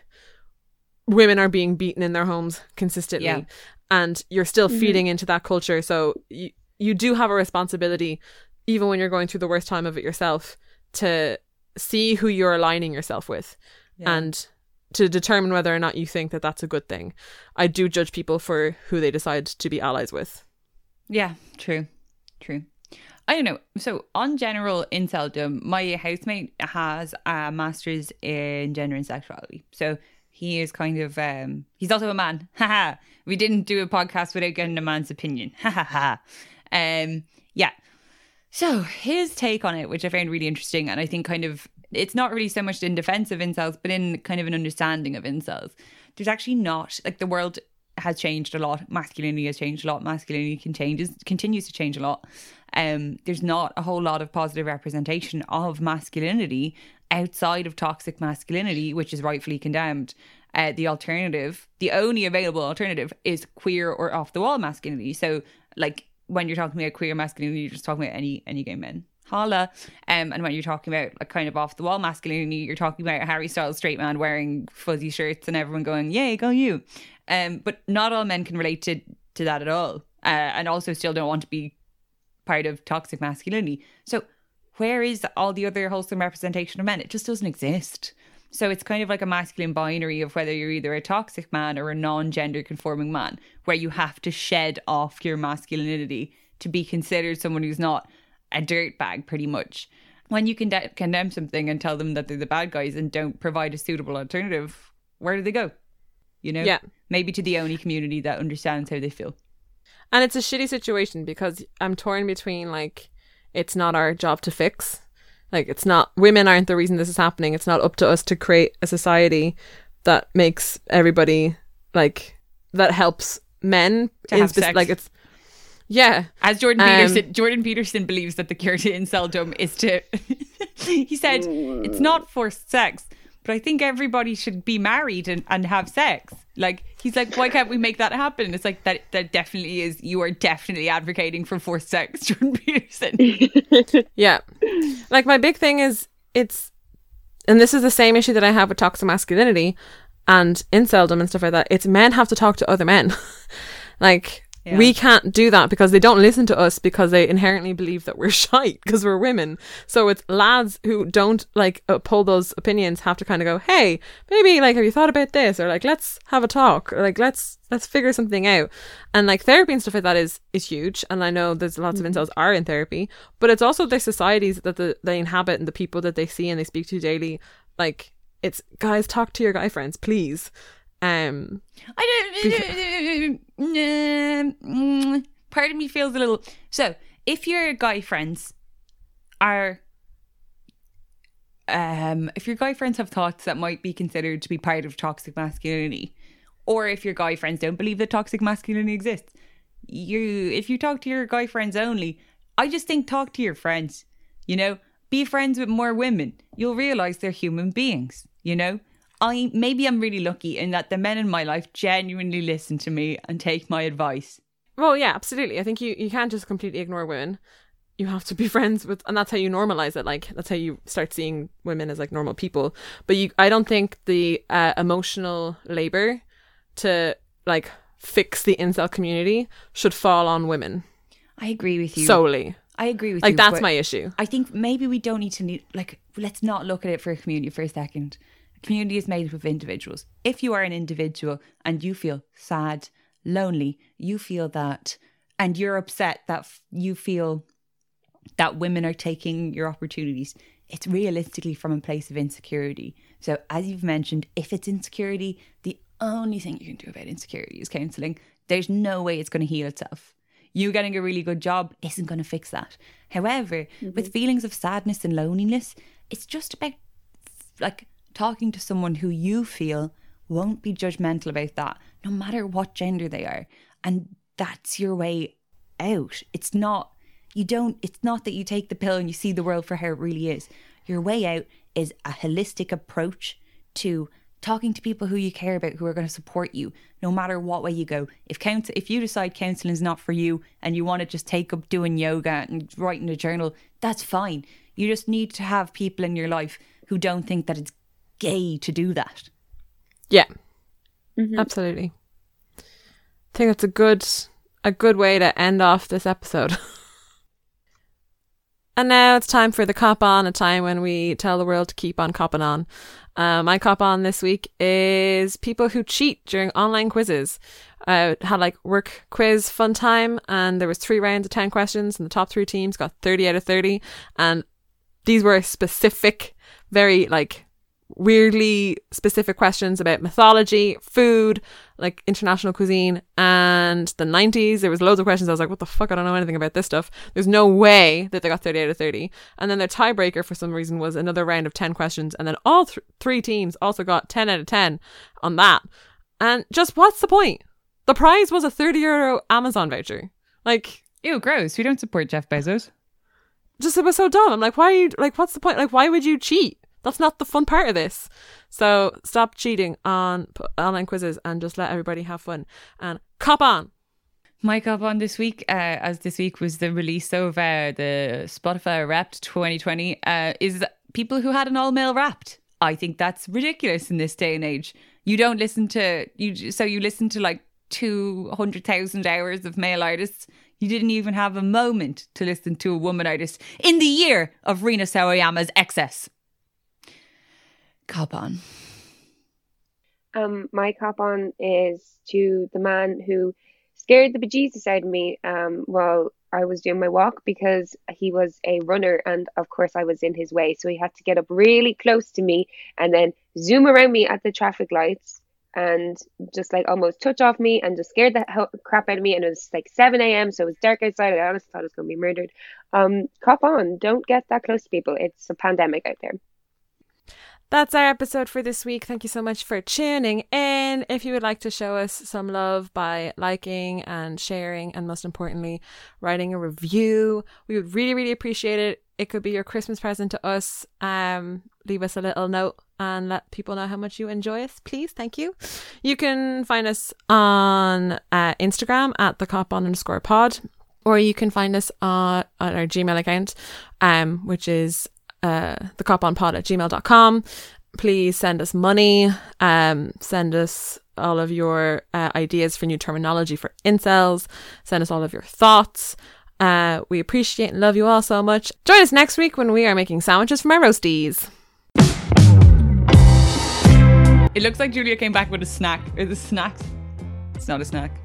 [SPEAKER 2] women are being beaten in their homes consistently.
[SPEAKER 1] Yeah.
[SPEAKER 2] and you're still mm-hmm. feeding into that culture. So you, you do have a responsibility even when you're going through the worst time of it yourself to see who you're aligning yourself with and to determine whether or not you think that that's a good thing i do judge people for who they decide to be allies with
[SPEAKER 1] Yeah, true, true. I don't know. So on general inceldom, my housemate has a master's in gender and sexuality. So he is kind of um he's also a man. Haha. we didn't do a podcast without getting a man's opinion. Ha ha ha. Um yeah. So his take on it, which I found really interesting, and I think kind of it's not really so much in defense of incels, but in kind of an understanding of incels. There's actually not like the world has changed a lot. Masculinity has changed a lot. Masculinity can changes continues to change a lot. Um, there's not a whole lot of positive representation of masculinity outside of toxic masculinity, which is rightfully condemned. Uh, the alternative, the only available alternative, is queer or off the wall masculinity. So, like when you're talking about queer masculinity, you're just talking about any any gay men. Holla. Um, and when you're talking about like kind of off the wall masculinity, you're talking about Harry Styles straight man wearing fuzzy shirts and everyone going, Yay, go you. Um, but not all men can relate to to that at all. Uh, and also still don't want to be part of toxic masculinity. So where is all the other wholesome representation of men? It just doesn't exist. So it's kind of like a masculine binary of whether you're either a toxic man or a non-gender conforming man, where you have to shed off your masculinity to be considered someone who's not a dirtbag, pretty much. When you conde- condemn something and tell them that they're the bad guys and don't provide a suitable alternative, where do they go? You know,
[SPEAKER 2] Yeah.
[SPEAKER 1] maybe to the only community that understands how they feel.
[SPEAKER 2] and it's a shitty situation because i'm torn between like it's not our job to fix Like it's not women aren't the reason this is happening. It's not up to us to create a society that makes everybody like that helps men
[SPEAKER 1] To have
[SPEAKER 2] spec-
[SPEAKER 1] sex.
[SPEAKER 2] like it's yeah.
[SPEAKER 1] As Jordan
[SPEAKER 2] Um,
[SPEAKER 1] Peterson, Jordan Peterson believes that the cure to inceldom is to. he said it's not forced sex, but I think everybody should be married and, and have sex. Like he's like, why can't we make that happen? It's like that. That definitely is. You are definitely advocating for forced sex, Jordan Peterson.
[SPEAKER 2] Yeah. Like my big thing is it's and this is the same issue that I have with toxic masculinity and inceldom and stuff like that. It's men have to talk to other men. like
[SPEAKER 1] Yeah.
[SPEAKER 2] we can't do that because they don't listen to us because they inherently believe that we're shite because we're women. So it's lads who don't like uh, uphold those opinions have to kind of go, "Hey, maybe like have you thought about this?" or like, "Let's have a talk," or like, "Let's let's figure something out." And like therapy and stuff like that is is huge. And I know there's lots of mm-hmm. incels are in therapy, but it's also the societies that the, they inhabit and the people that they see and they speak to daily. Like it's guys, talk to your guy friends, please. Um,
[SPEAKER 1] I don't. Part of me feels a little. So, if your guy friends are, um, if your guy friends have thoughts that might be considered to be part of toxic masculinity, or if your guy friends don't believe that toxic masculinity exists, you, if you talk to your guy friends only, I just think talk to your friends. You know, be friends with more women. You'll realize they're human beings. You know, I maybe I'm really lucky in that the men in my life genuinely listen to me and take my advice.
[SPEAKER 2] Well, yeah, absolutely. I think you, you can't just completely ignore women. You have to be friends with, and that's how you normalize it. Like that's how you start seeing women as like normal people. But you, I don't think the uh, emotional labor to like fix the incel community should fall on women
[SPEAKER 1] I agree with you.
[SPEAKER 2] solely.
[SPEAKER 1] I agree with
[SPEAKER 2] Like
[SPEAKER 1] you.
[SPEAKER 2] Like
[SPEAKER 1] that's
[SPEAKER 2] my issue.
[SPEAKER 1] I think maybe we don't need to need like let's not look at it for a community for a second. Community is made up of individuals. If you are an individual and you feel sad, lonely, you feel that, and you're upset that f- you feel that women are taking your opportunities, it's realistically from a place of insecurity. So, as you've mentioned, if it's insecurity, the only thing you can do about insecurity is counseling. There's no way it's going to heal itself. You getting a really good job isn't going to fix that. However, mm-hmm. with feelings of sadness and loneliness, it's just about like talking to someone who you feel won't be judgmental about that, no matter what gender they are. And that's your way out. It's not, you don't, it's not that you take the pill and you see the world for how it really is. Your way out is a holistic approach to talking to people who you care about who are going to support you no matter what way you go if counsel if you decide counseling is not for you and you want to just take up doing yoga and writing a journal that's fine you just need to have people in your life who don't think that it's gay to do that
[SPEAKER 2] Yeah, absolutely. I think that's a good a good way to end off this episode. and now it's time for the cop on, a time when we tell the world to keep on copping on. Uh, my cop on this week is people who cheat during online quizzes. Uh, had like work quiz fun time, and there was three rounds of ten questions, and the top three teams got thirty out of thirty, and these were specific, very like weirdly specific questions about mythology, food, like international cuisine, and the 90s. There was loads of questions. I was like, what the fuck? I don't know anything about this stuff. There's no way that they got 30 out of 30. And then their tiebreaker for some reason was another round of 10 questions. And then all th- three teams also got 10 out of 10 on that. And just what's the point? The prize was a 30 euro Amazon voucher. Like,
[SPEAKER 1] ew gross we don't support jeff bezos
[SPEAKER 2] just it was so dumb. I'm like, why are you like what's the point? Like why would you cheat? That's not the fun part of this. So stop cheating on online quizzes and just let everybody have fun and cop on.
[SPEAKER 1] My cop on this week, uh, as this week was the release of uh, the Spotify Wrapped 2020, uh, is people who had an all male Wrapped. I think that's ridiculous in this day and age. You don't listen to you, so you listen to like two hundred thousand hours of male artists. You didn't even have a moment to listen to a woman artist in the year of Rina Sawayama's XS. Cop on.
[SPEAKER 3] Um, my cop on is to the man who scared the bejesus out of me um, while I was doing my walk because he was a runner and of course I was in his way. So he had to get up really close to me and then zoom around me at the traffic lights and just like almost touch off me and just scared the hell, crap out of me. And it was like 7 a.m. So it was dark outside. I honestly thought I was going to be murdered. Um, cop on. Don't get that close to people. It's a pandemic out there.
[SPEAKER 2] That's our episode for this week. Thank you so much for tuning in. If you would like to show us some love by liking and sharing, and most importantly, writing a review, we would really, really appreciate it. It could be your Christmas present to us. Um, leave us a little note and let people know how much you enjoy us, please. Thank you. You can find us on uh, Instagram at the cop on underscore pod, or you can find us on, on our Gmail account, um, which is uh, the cop on pod at gmail.com. Please send us money. Um, send us all of your uh, ideas for new terminology for incels. Send us all of your thoughts. Uh, we appreciate and love you all so much. Join us next week when we are making sandwiches from our roasties.
[SPEAKER 1] It looks like Julia came back with a snack. Is a snack? It's not a snack.